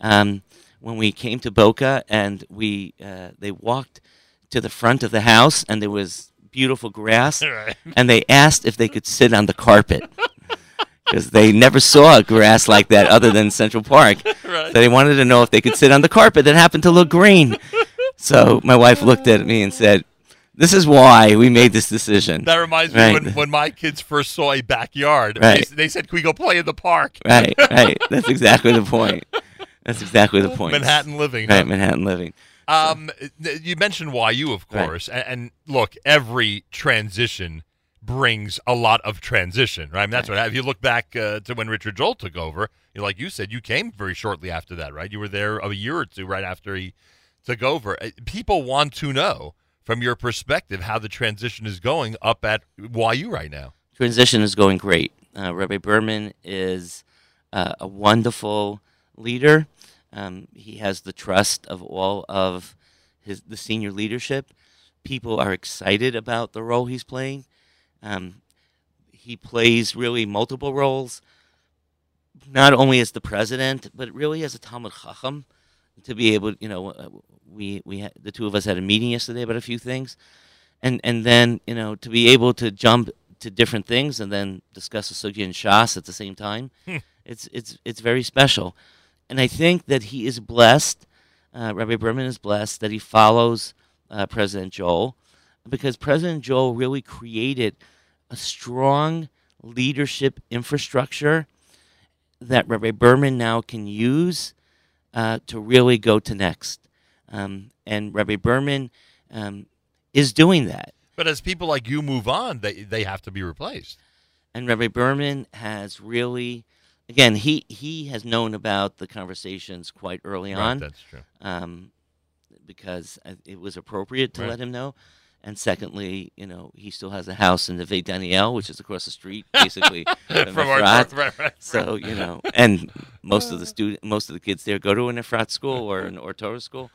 um, when we came to Boca and we uh, they walked to the front of the house and there was beautiful grass, Right. and they asked if they could sit on the carpet because they never saw grass like that other than Central Park. Right. So they wanted to know if they could sit on the carpet that happened to look green. So my wife looked at me and said, "This is why we made this decision." That reminds me when, when my kids first saw a backyard. Right. They, they said, "Can we go play in the park?" Right, right. That's exactly the point. That's exactly the point. Manhattan living, Right, huh? Manhattan living. Um, you mentioned YU, of Right. course, and, and look, every transition brings a lot of transition, right? I mean, that's what. If you look back uh, to when Richard Joel took over, you know, like you said, you came very shortly after that, right? You were there a year or two right after he took over. Uh, People want to know from your perspective how the transition is going up at YU right now. transition is going great. Uh, Rabbi Berman is uh, a wonderful leader. Um, he has the trust of all of his the senior leadership. People are excited about the role he's playing. Um, he plays really multiple roles, not only as the president, but really as a Talmid Chacham. To be able, you know, uh, we we had, the two of us had a meeting yesterday about a few things, and and then you know to be able to jump to different things and then discuss a sugya and shas at the same time, Hmm. it's it's it's very special. And I think that he is blessed. Uh, Rabbi Berman is blessed that he follows uh, President Joel, because President Joel really created a strong leadership infrastructure that Rabbi Berman now can use uh, to really go to next. Um, and Rabbi Berman um, is doing that. But as people like you move on, they they have to be replaced. And Rabbi Berman has really, again, he, he has known about the conversations quite early Right, on. that's true. Um, because it was appropriate to Right. let him know. And secondly, you know, he still has a house in Neve Daniel, which is across the street, basically from, From our- right, right, So you know, and most of the student, most of the kids there go to an Efrat school or an or Torah school.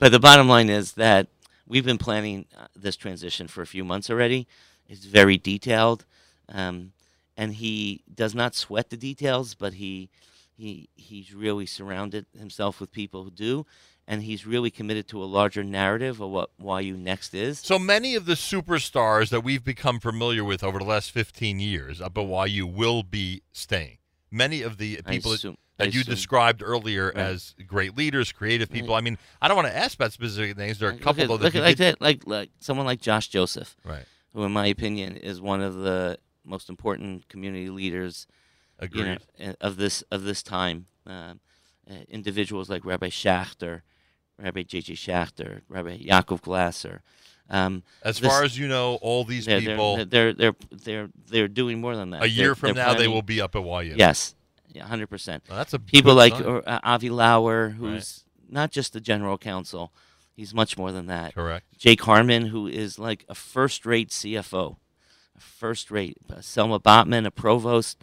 But the bottom line is that we've been planning uh, this transition for a few months already. It's very detailed, um, and he does not sweat the details, but he he he's really surrounded himself with people who do, and he's really committed to a larger narrative of what YU Next is. So many of the superstars that we've become familiar with over the last 15 years uh, up at YU will be staying. Many of the people that- assume- that you assume. described earlier Right. as great leaders, creative people. I mean, I don't want to ask about specific names. There are a couple look at, look at like did- that, like like someone like Josh Joseph, Right. Who, in my opinion, is one of the most important community leaders, you know, uh, of this of this time. Um, uh, individuals like Rabbi Schachter, Rabbi J.J. Schachter, Rabbi Yaakov Glasser. Um, As this- far as you know, all these they're- people- they're they're they're they're doing more than that. A year They're- from now, they will be up at YU. Yes, hundred percent. Well, that's a people like or, uh, Avi Lauer, who's not just the general counsel; he's much more than that. Correct. Jake Harman, who is like a first-rate CFO, a first-rate uh, Selma Botman, a provost,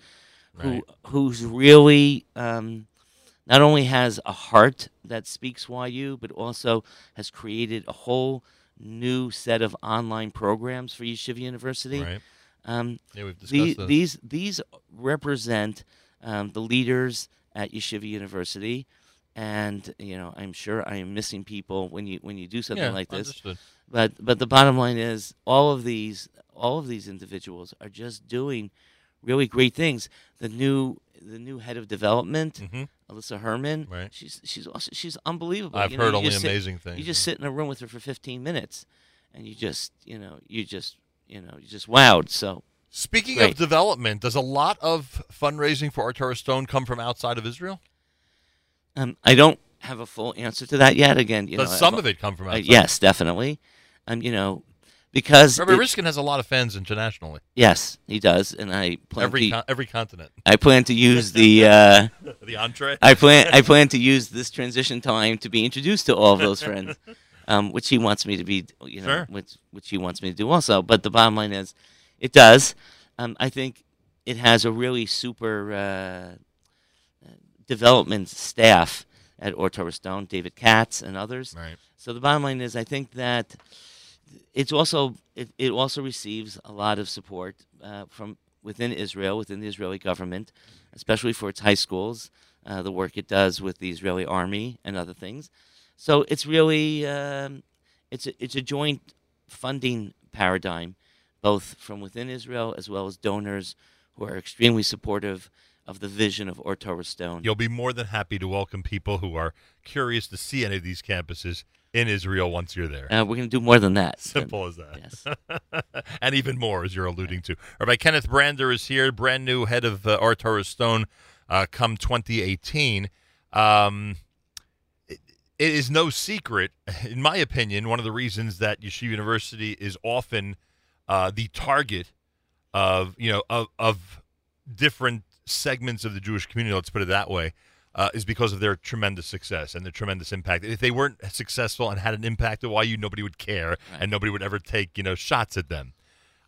who Right. who's really um, not only has a heart that speaks YU, but also has created a whole new set of online programs for Yeshiva University. Right. Um, Yeah, we've discussed the- those. these these represent um, the leaders at Yeshiva University, and you know I'm sure I am missing people when you when you do something Yeah, like this. understood. But but the bottom line is all of these all of these individuals are just doing really great things. The new the new head of development, Mhm. Alyssa Herman, Right. she's she's also, she's unbelievable. I've You know, heard only just sit- amazing things, You just sit in a room with her for 15 minutes, and you just you know you just you know you just wowed. So Speaking great. of development, does a lot of fundraising for Ohr Torah Stone come from outside of Israel? Um, I don't have a full answer to that yet. Again, you Does know, some I've- of it come from outside? uh, outside? yes, definitely. Um, you know, because Robert it- Riskin has a lot of fans internationally. Yes, he does, and I plan Every to, con- every continent. I plan to use the uh, The entree? I plan I plan to use this transition time to be introduced to all of those friends, um, which he wants me to be, you know, Sure. which which he wants me to do also. But the bottom line is, it does. Um, I think it has a really super uh, development staff at Ohr Torah Stone, David Katz and others. Right. So the bottom line is, I think that it's also it, it also receives a lot of support uh, from within Israel, within the Israeli government, especially for its high schools, uh, the work it does with the Israeli army and other things. So it's really um, it's a, it's a joint funding paradigm, both from within Israel as well as donors who are extremely supportive of the vision of Ohr Torah Stone. You'll be more than happy to welcome people who are curious to see any of these campuses in Israel once you're there. Uh, we're going to do more than that. Simple as that. Yes. and even more, as you're alluding to. Rabbi Kenneth Brander is here, brand new head of uh, Torah Stone uh, come 2018. Um, it, it is no secret, in my opinion, one of the reasons that Yeshiva University is often uh, the target of, you know, of, of different segments of the Jewish community, let's put it that way, uh, is because of their tremendous success and their tremendous impact. If they weren't successful and had an impact at YU, nobody would care and nobody would ever take, you know, shots at them.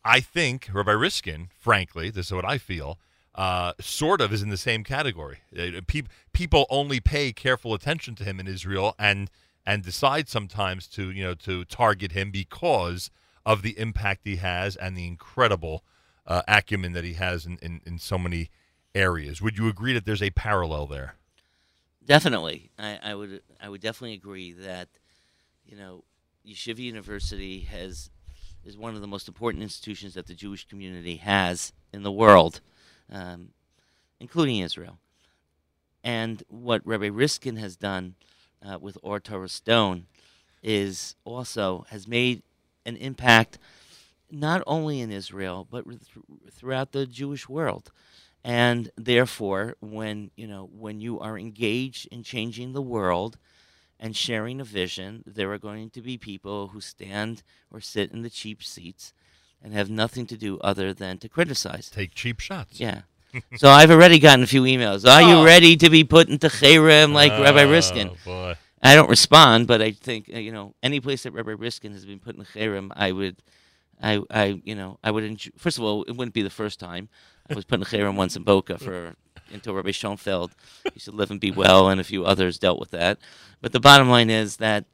I think Rabbi Riskin, frankly, this is what I feel, uh, sort of is in the same category. Uh, peop- people only pay careful attention to him in Israel and and decide sometimes to you know to target him because of the impact he has and the incredible uh, acumen that he has in, in, in so many areas. Would you agree that there's a parallel there? Definitely, I, I would. I would definitely agree that, you know, Yeshiva University has is one of the most important institutions that the Jewish community has in the world, um, including Israel. And what Rabbi Riskin has done uh, with Ohr Torah Stone is also has made an impact not only in Israel but th- throughout the Jewish world. And therefore, when you know when you are engaged in changing the world and sharing a vision, there are going to be people who stand or sit in the cheap seats and have nothing to do other than to criticize. Take cheap shots. Yeah. so I've already gotten a few emails. Are Oh. you ready to be put into Cherem like Rabbi Riskin? Oh, boy. I don't respond, but I think uh, you know any place that Rabbi Riskin has been put in Cherem, I would, I, I, you know, I would. Enjoy, first of all, it wouldn't be the first time. I was putting in Cherem once in Boca for until Rabbi Schoenfeld used to live and be well, and a few others dealt with that. But the bottom line is that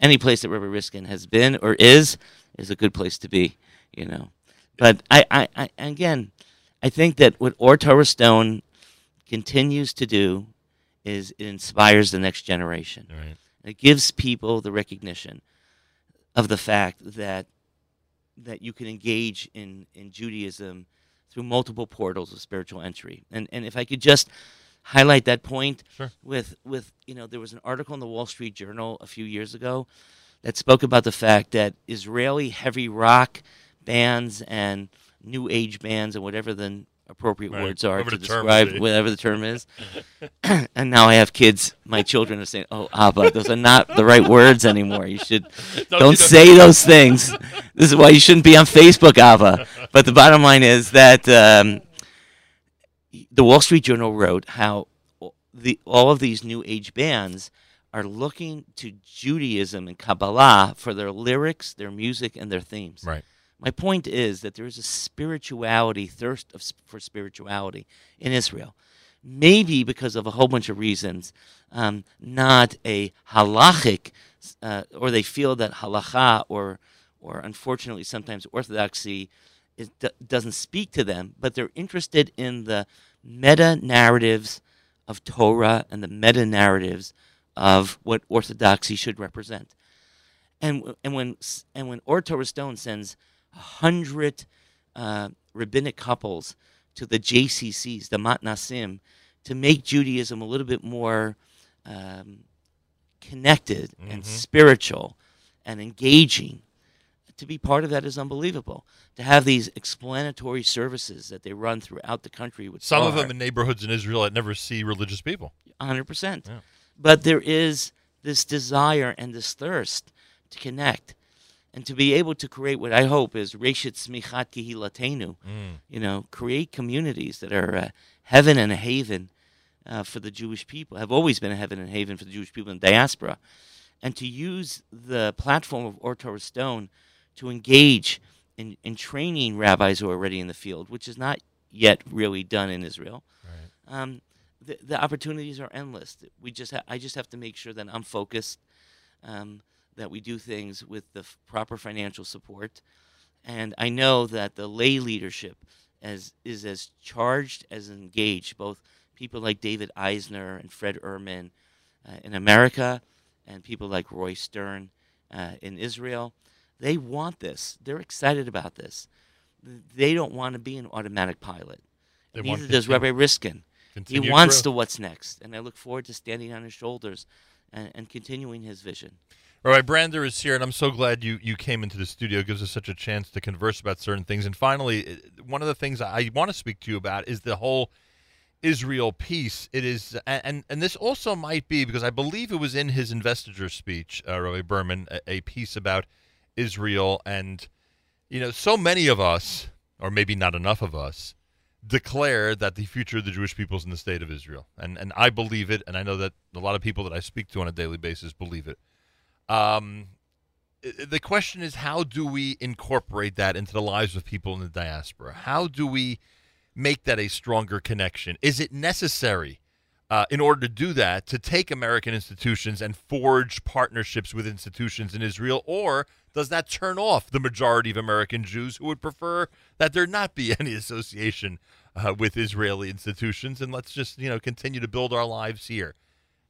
any place that Rabbi Riskin has been or is is a good place to be. You know, but I, I, I again, I think that what Ohr Torah Stone continues to do is it inspires the next generation. Right. It gives people the recognition of the fact that that you can engage in, in Judaism through multiple portals of spiritual entry. And and if I could just highlight that point Sure. with with you know there was an article in the Wall Street Journal a few years ago that spoke about the fact that Israeli heavy rock bands and new age bands and whatever the appropriate Right. words are Whatever to describe is. whatever the term is. and now I have kids. My children are saying, "Oh, Abba, those are not the right words anymore. You should Don't don't, you- say those things. This is why you shouldn't be on Facebook, Abba." But the bottom line is that um, the Wall Street Journal wrote how the all of these new age bands are looking to Judaism and Kabbalah for their lyrics, their music, and their themes. Right. My point is that there is a spirituality, thirst of, for spirituality in Israel. Maybe because of a whole bunch of reasons, um, not a halachic, uh, or they feel that halacha or, or unfortunately sometimes orthodoxy, is, do- doesn't speak to them, but they're interested in the meta narratives of Torah and the meta narratives of what orthodoxy should represent. And and when and when Ohr Torah Stone sends a hundred uh, rabbinic couples to the JCCs, the Matnasim, to make Judaism a little bit more um, connected and Mhm. spiritual and engaging, to be part of that is unbelievable. To have these explanatory services that they run throughout the country with Some of them in neighborhoods in Israel that never see religious people. hundred percent. Yeah. But there is this desire and this thirst to connect, and to be able to create what I hope is Reshit Smichat Kehilatenu. Mm. You know, create communities that are uh, heaven and a haven uh, for the Jewish people. Have always been a heaven and a haven for the Jewish people in diaspora, and to use the platform of Ohr Torah Stone to engage in, in training rabbis who are already in the field, which is not yet really done in Israel. Um, the, the opportunities are endless. We just ha- I just have to make sure that I'm focused, um, that we do things with the f- proper financial support, and I know that the lay leadership as is as charged as engaged. Both people like David Eisner and Fred Ehrman uh, in America, and people like Roy Stern uh, in Israel. They want this. They're excited about this. They don't want to be an automatic pilot. They Neither does Rabbi Riskin. He wants growth. to what's next, and I look forward to standing on his shoulders and, and continuing his vision. Rabbi Brander is here, and I'm so glad you, you came into the studio. It gives us such a chance to converse about certain things. And finally, uh, one of the things I want to speak to you about is the whole Israel piece. It is, and and this also might be because I believe it was in his investiture speech, uh, Rabbi Berman, a, a piece about Israel, and you know, so many of us, or maybe not enough of us, declare that the future of the Jewish people is in the state of Israel, and and I believe it, and I know that a lot of people that I speak to on a daily basis believe it. Um, the question is, how do we incorporate that into the lives of people in the diaspora? How do we make that a stronger connection? Is it necessary, uh, in order to do that, to take American institutions and forge partnerships with institutions in Israel, or does that turn off the majority of American Jews who would prefer that there not be any association uh, with Israeli institutions, and let's just you know continue to build our lives here?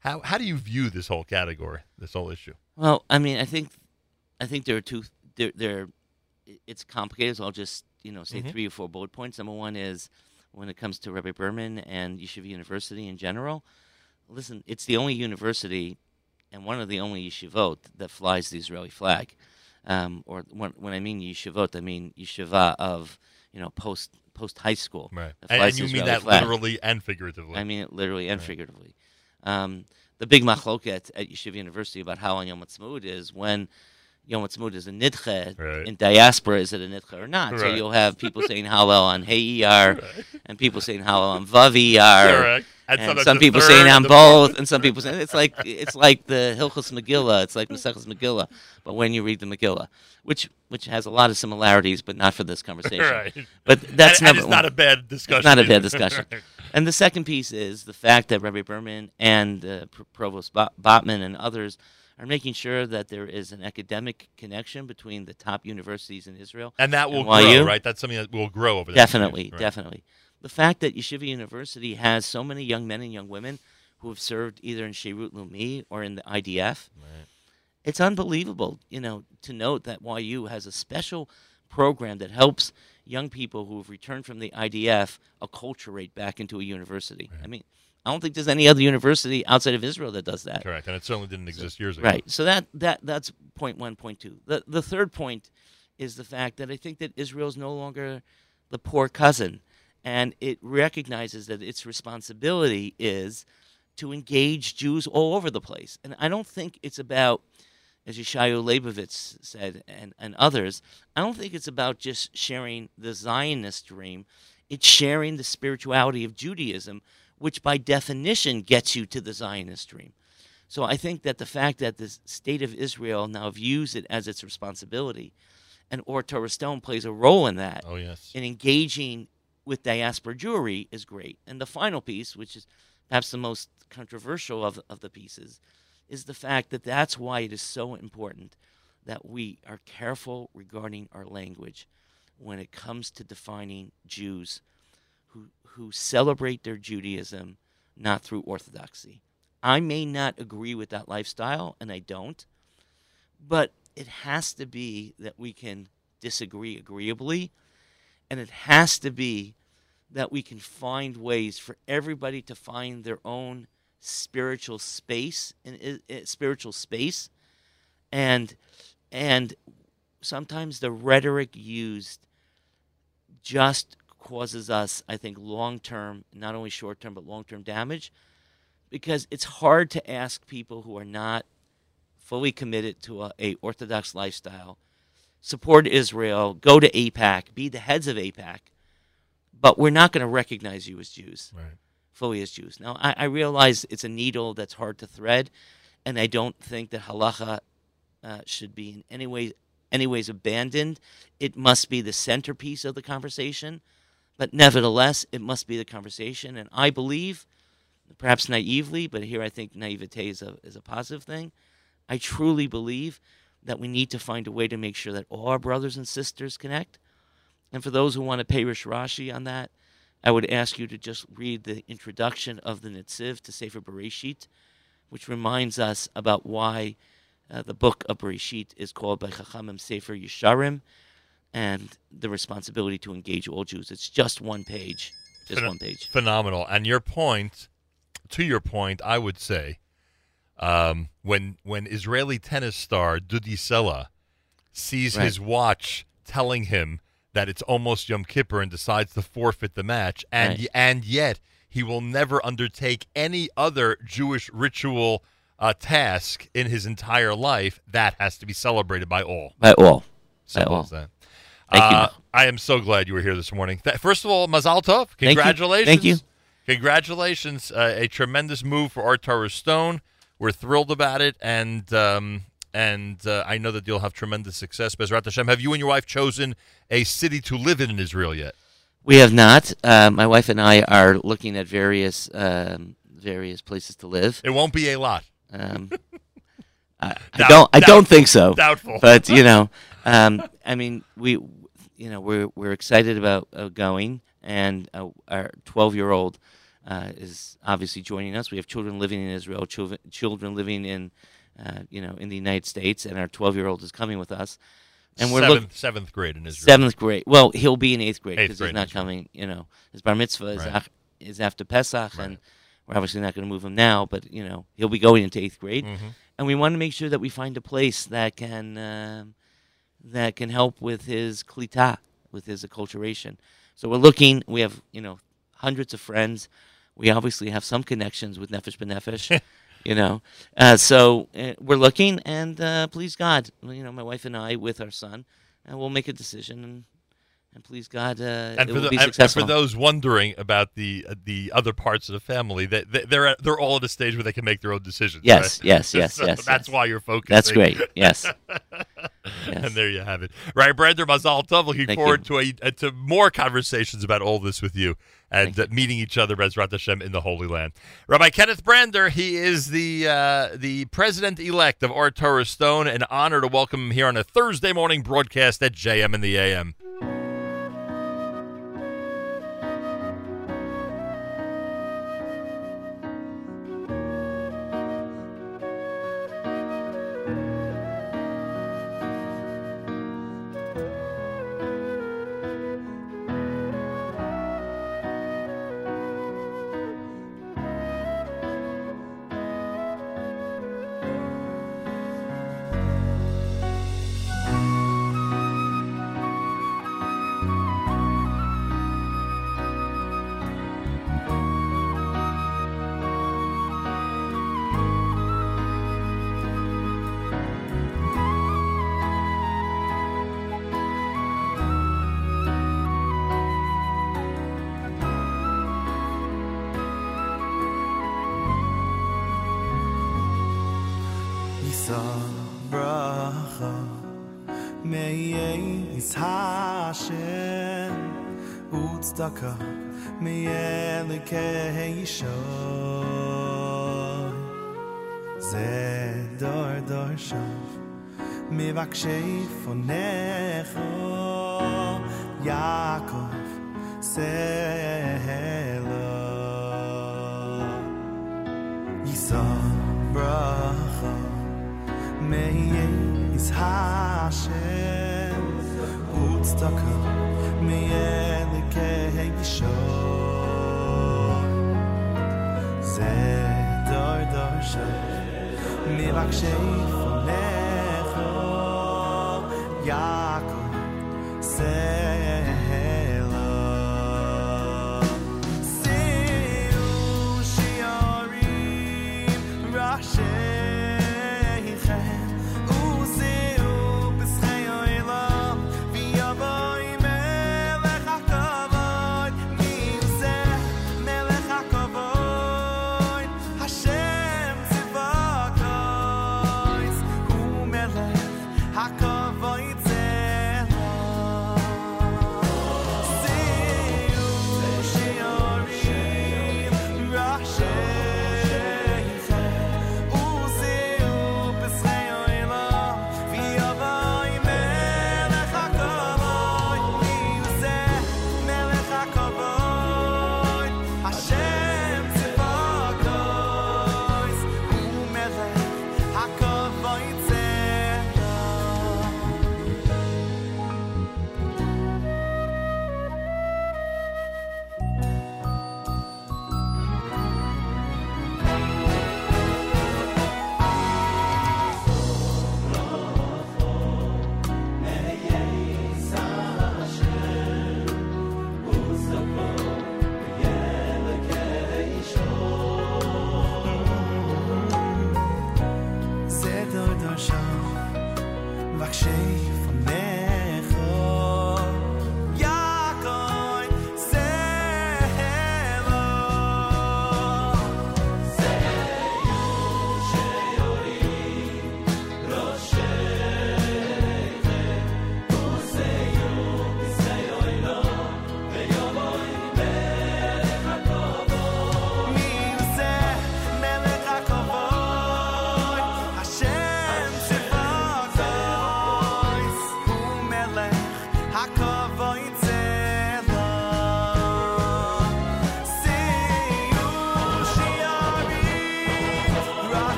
How how do you view this whole category, this whole issue? Well, I mean, I think, I think there are two. There, there, it's complicated. So I'll just you know say Mhm. three or four bullet points. Number one is when it comes to Rabbi Berman and Yeshiva University in general. listen, it's the only university and one of the only yeshivot that flies the Israeli flag. Um, or when, when I mean yeshivot, I mean yeshiva of you know post post high school. Right. And- and you mean that flag. literally and figuratively. I mean it literally and figuratively. Um, the big machloket at Yeshiva University about how on Yom Ha'atzmaut is when Yom Ha'atzmaut is a nidche in diaspora, is it a nidche or not? So you'll have people saying Hallel on Hey ER, and people saying Hallel on Vav ER. And and, some people saying on both, and some people saying it's like it's like the Hilchos Megillah, it's like Maseches Megillah, but when you read the Megillah, which which has a lot of similarities, but not for this conversation. Right. But that's And- and it's not a bad discussion not a bad discussion. And the second piece is the fact that Rabbi Berman and uh, Provost Bo- Botman and others are making sure that there is an academic connection between the top universities in Israel And that will NYU. grow, right? That's something that will grow over the Definitely, years, right. definitely. The fact that Yeshiva University has so many young men and young women who have served either in Sherut Leumi or in the IDF, it's unbelievable, you know, to note that YU has a special program that helps young people who have returned from the IDF acculturate back into a university. I mean, I don't think there's any other university outside of Israel that does that. Correct. And it certainly didn't exist years ago. Right. So that that that's point one, point two. The the third point is the fact that I think that Israel is no longer the poor cousin, and it recognizes that its responsibility is to engage Jews all over the place. And I don't think it's about, as Yeshayahu Leibowitz said, and, and others, I don't think it's about just sharing the Zionist dream. It's sharing the spirituality of Judaism, which by definition gets you to the Zionist dream. So I think that the fact that the state of Israel now views it as its responsibility, and Ohr Torah Stone plays a role in that. Oh, yes. In engaging with diaspora Jewry is great. And the final piece, which is perhaps the most controversial of, of the pieces, is the fact that that's why it is so important that we are careful regarding our language when it comes to defining Jews who, who celebrate their Judaism not through orthodoxy. I may not agree with that lifestyle, and I don't, but it has to be that we can disagree agreeably, and it has to be that we can find ways for everybody to find their own spiritual space and spiritual space, and and sometimes the rhetoric used just causes us, I think, long term, not only short term, but long term damage. Because it's hard to ask people who are not fully committed to a, a Orthodox lifestyle, support Israel, go to AIPAC, be the heads of AIPAC, but we're not going to recognize you as Jews, right. As Jews. Now, I, I realize it's a needle that's hard to thread, and I don't think that halacha uh, should be in any way, any ways abandoned. It must be the centerpiece of the conversation, but nevertheless, it must be the conversation. And I believe, perhaps naively, but here I think naivete is a, is a positive thing. I truly believe that we need to find a way to make sure that all our brothers and sisters connect. And for those who want to pay Rish Rashi on that, I would ask you to just read the introduction of the Netziv to Sefer Bereshit, which reminds us about why uh, the book of Bereshit is called by Chachamim Sefer Yesharim, and the responsibility to engage all Jews. It's just one page, just Phen- one page. Phenomenal. And your point, to your point, I would say, um, when when Israeli tennis star Dudi Sela sees Right. his watch telling him that it's almost Yom Kippur and decides to forfeit the match, and Right. and yet he will never undertake any other Jewish ritual uh, task in his entire life, that has to be celebrated by all. By all. By all. as that. Thank you, Uh. I am so glad you were here this morning. Th- First of all, Mazal Tov. Thank you. Congratulations. Thank you. Congratulations. Uh, a tremendous move for Ohr Torah Stone. We're thrilled about it, and um, and uh, I know that you'll have tremendous success. Bezrat Hashem, have you and your wife chosen a city to live in in Israel yet? We have not. Uh, my wife and I are looking at various um, various places to live. It won't be a lot. Um, I, I don't. I doubt- don't think so. doubtful. But you know, um, I mean, we, you know, we're we're excited about uh, going, and uh, our twelve year old uh, is obviously joining us. We have children living in Israel, children children living in, uh, you know, in the United States, and our twelve year old is coming with us. And we're seventh, look- seventh grade in Israel. Seventh grade. Well, he'll be in eighth grade because he's not coming. You know, his bar mitzvah is, Right. is after Pesach, and We're obviously not going to move him now, but you know he'll be going into eighth grade, Mhm. and we want to make sure that we find a place that can um that can help with his klita, with his acculturation. So we're looking. We have you know hundreds of friends. We obviously have some connections with Nefesh B'Nefesh. you know, uh, so uh, we're looking, and uh, please God, you know, my wife and I with our son, and we'll make a decision, and and please God, uh, And it for, will the, be and- and for those wondering about the uh, the other parts of the family, that they, they're at, they're all at a stage where they can make their own decisions. Yes, right? yes, yes, So yes, That's yes. why you're focusing. That's great. Yes. And there you have it. Right, Brander Mazal Tov. Looking Thank forward to a uh, to more conversations about all this with you and uh, meeting each other, Bezrat Hashem, in the Holy Land. Rabbi Kenneth Brander, he is the uh, the president elect of Ohr Torah Stone. An honor to welcome him here on a Thursday morning broadcast at JM in the AM. Mivakshei fonecho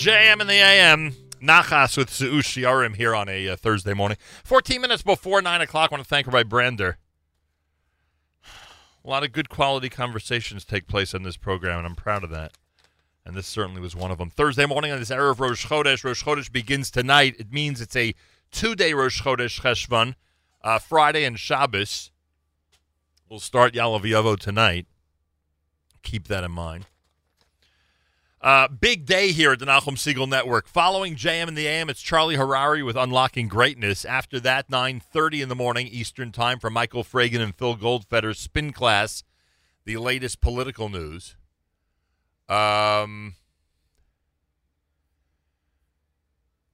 JM in the AM. Nachas with Zeush here on a uh, Thursday morning. 14 minutes before 9 o'clock. I want to thank Rabbi Brander. A lot of good quality conversations take place on this program, and I'm proud of that. And this certainly was one of them. Thursday morning on this era of Rosh Chodesh. Rosh Chodesh begins tonight. It means it's a two-day Rosh Chodesh Cheshvan, uh, Friday and Shabbos. We'll start Yalav tonight. Keep that in mind. Uh, big day here at the Nachum Segal Network. Following JM in the AM, it's Charlie Harary with Unlocking Greatness. After that, 9.30 in the morning Eastern Time for Michael Fragin and Phil Goldfeder's Spin Class, the latest political news. Um,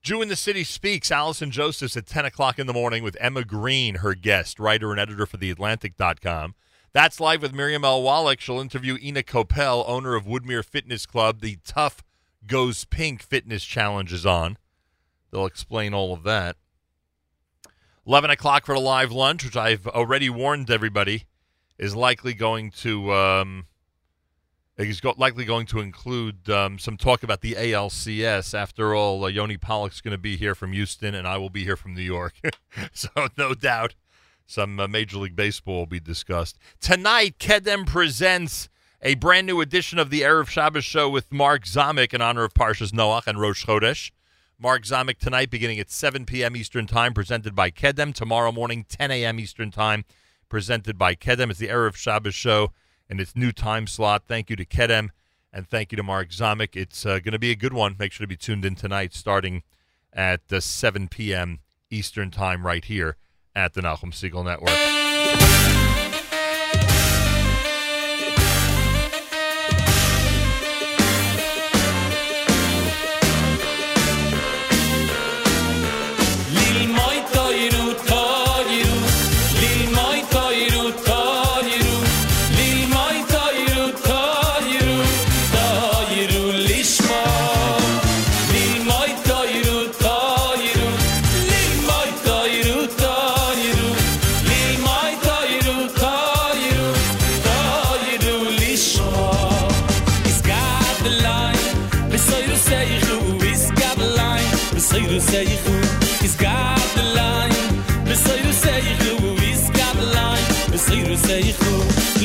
Jew in the City Speaks, Allison Josephs at 10 o'clock in the morning with Emma Green, her guest, writer and editor for TheAtlantic.com. That's live with Miriam L. Wallach. She'll interview Ina Kopel, owner of Woodmere Fitness Club. The Tough Goes Pink Fitness Challenge is on. They'll explain all of that. 11 o'clock for the live lunch, which I've already warned everybody is likely going to um, is go- likely going to include um, some talk about the ALCS. After all, uh, Yoni Pollock's going to be here from Houston, and I will be here from New York. so no doubt some uh, Major League Baseball will be discussed. Tonight, Kedem presents a brand new edition of the Erev Shabbos show with Mark Zamek in honor of Parshas Noach and Rosh Chodesh. Mark Zamek tonight beginning at 7 p.m. Eastern Time, presented by Kedem. Tomorrow morning, 10 a.m. Eastern Time, presented by Kedem. It's the Erev Shabbos show and its new time slot. Thank you to Kedem and thank you to Mark Zamek. It's uh, going to be a good one. Make sure to be tuned in tonight starting at uh, 7 p.m. Eastern Time right here at the Nachum Segal Network. seykhu you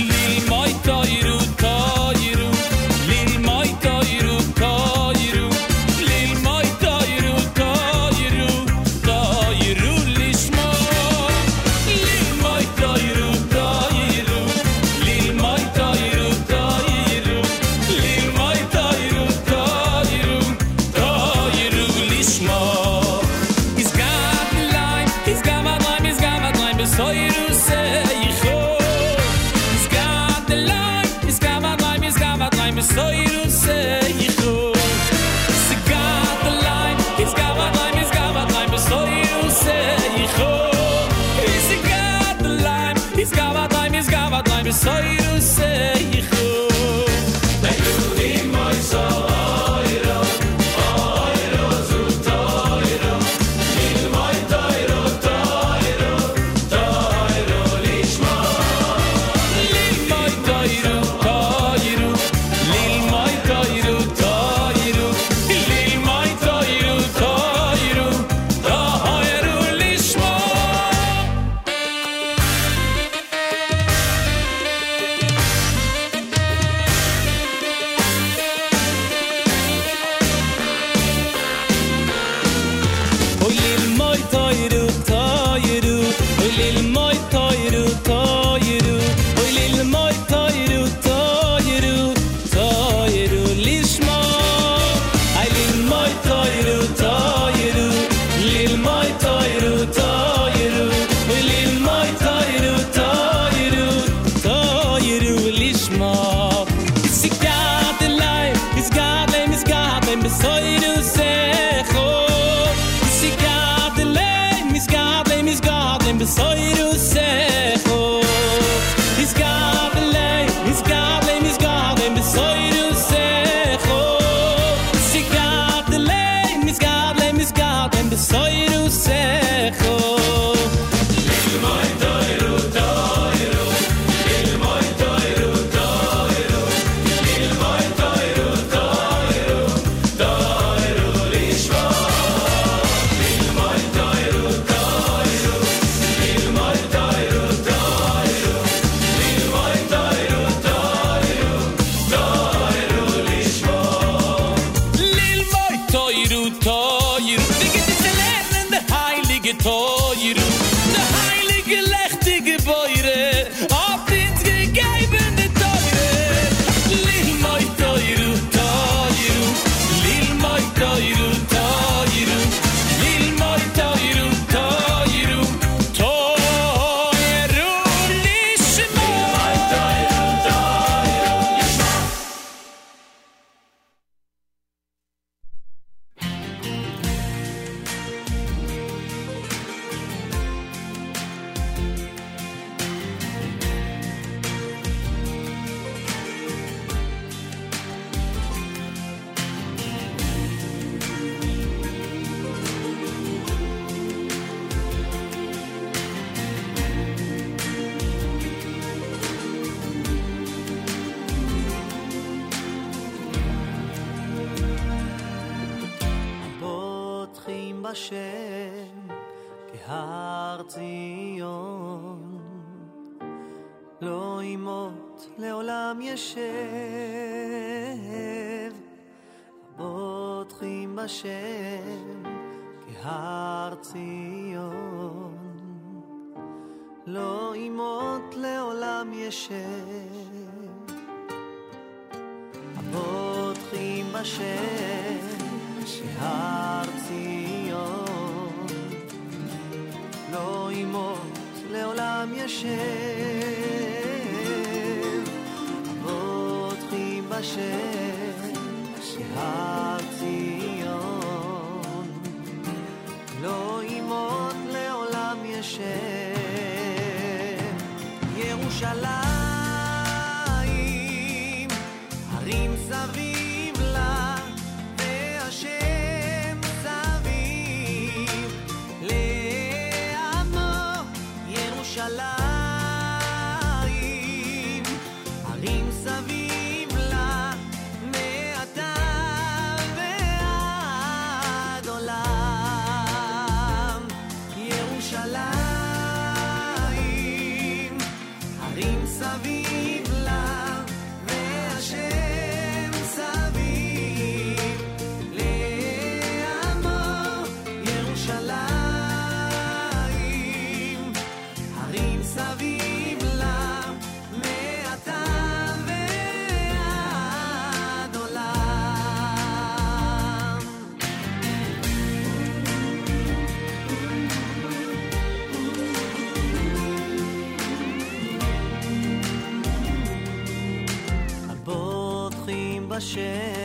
雪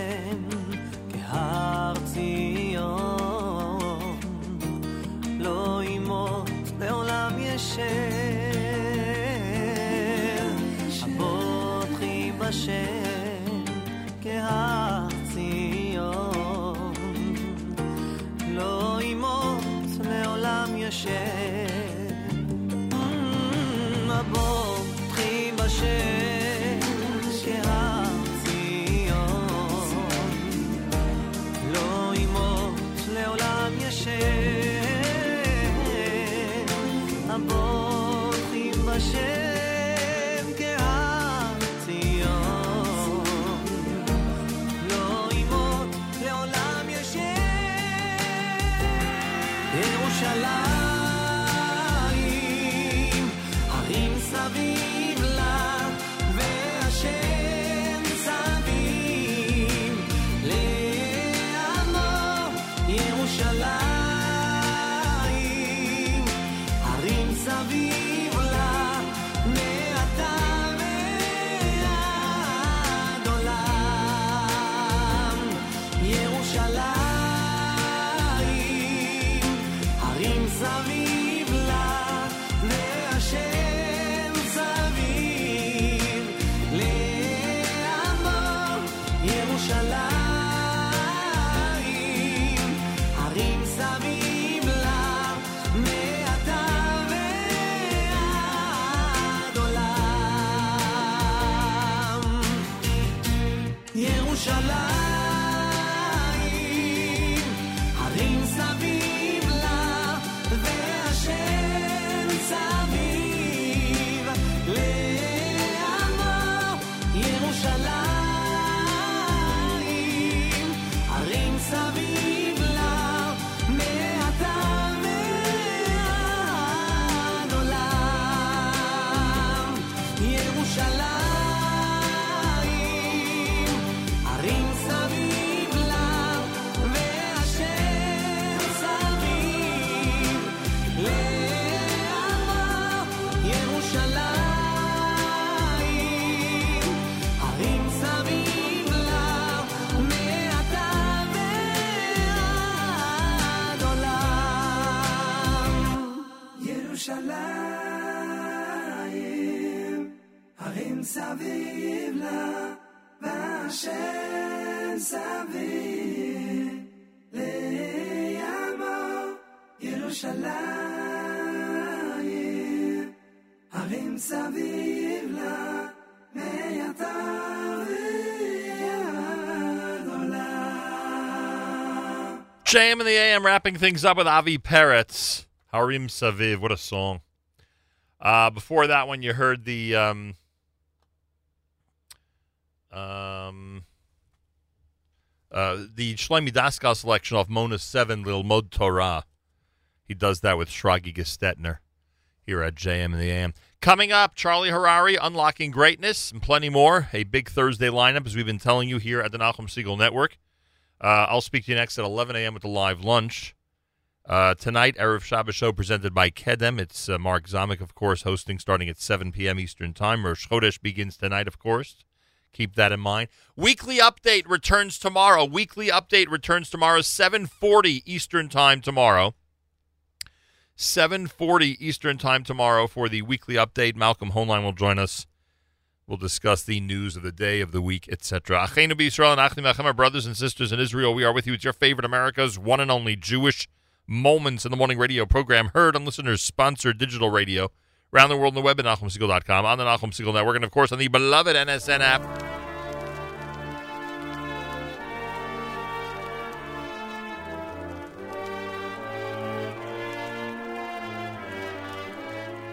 Rich in the AM wrapping things up with Avi Peretz. Harim Saviv. What a song. Uh, before that one, you heard the. Um, um, uh, the Shlomi Daskal selection off Mona 7, Little Mod Torah. He does that with Shragi Gestetner here at JM in the AM. Coming up, Charlie Harary, Unlocking Greatness, and plenty more. A big Thursday lineup, as we've been telling you here at the Nachum Segal Network. Uh, I'll speak to you next at 11 a.m. with the live lunch. Uh, tonight, Erev Shabbos show presented by Kedem. It's uh, Mark Zamek, of course, hosting starting at 7 p.m. Eastern Time. Rosh Chodesh begins tonight, of course. Keep that in mind. Weekly update returns tomorrow. Weekly update returns tomorrow, 7:40 Eastern Time tomorrow. 7:40 Eastern Time tomorrow for the weekly update. Malcolm Hoenlein will join us. We'll discuss the news of the day, of the week, etc. Achenu b'Yisrael and Achim our brothers and sisters in Israel. We are with you. It's your favorite America's one and only Jewish Moments in the Morning radio program, heard on listeners sponsored digital radio around the world on the web at NachumSegal.com, on the Nachum Segal Network, and of course on the beloved NSN app.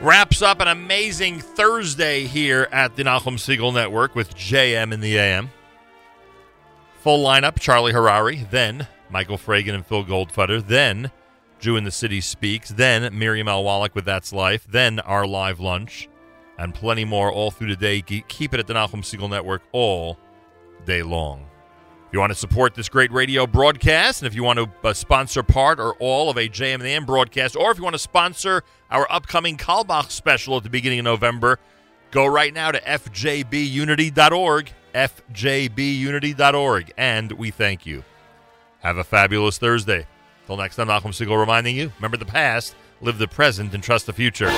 Wraps up an amazing Thursday here at the Nachum Segal Network with JM in the AM. Full lineup Charlie Harary, then Michael Fragin and Phil Goldfeder, then Jew in the City Speaks, then Miriam Al Wallach with That's Life, then our live lunch, and plenty more all through the day. Keep it at the Nachum Segal Network all day long. You want to support this great radio broadcast, and if you want to uh, sponsor part or all of a JM and the AM broadcast, or if you want to sponsor our upcoming Carlebach special at the beginning of November, go right now to fjbunity.org, fjbunity.org, and we thank you. Have a fabulous Thursday. Till next time, Nachum Segal reminding you remember the past, live the present, and trust the future.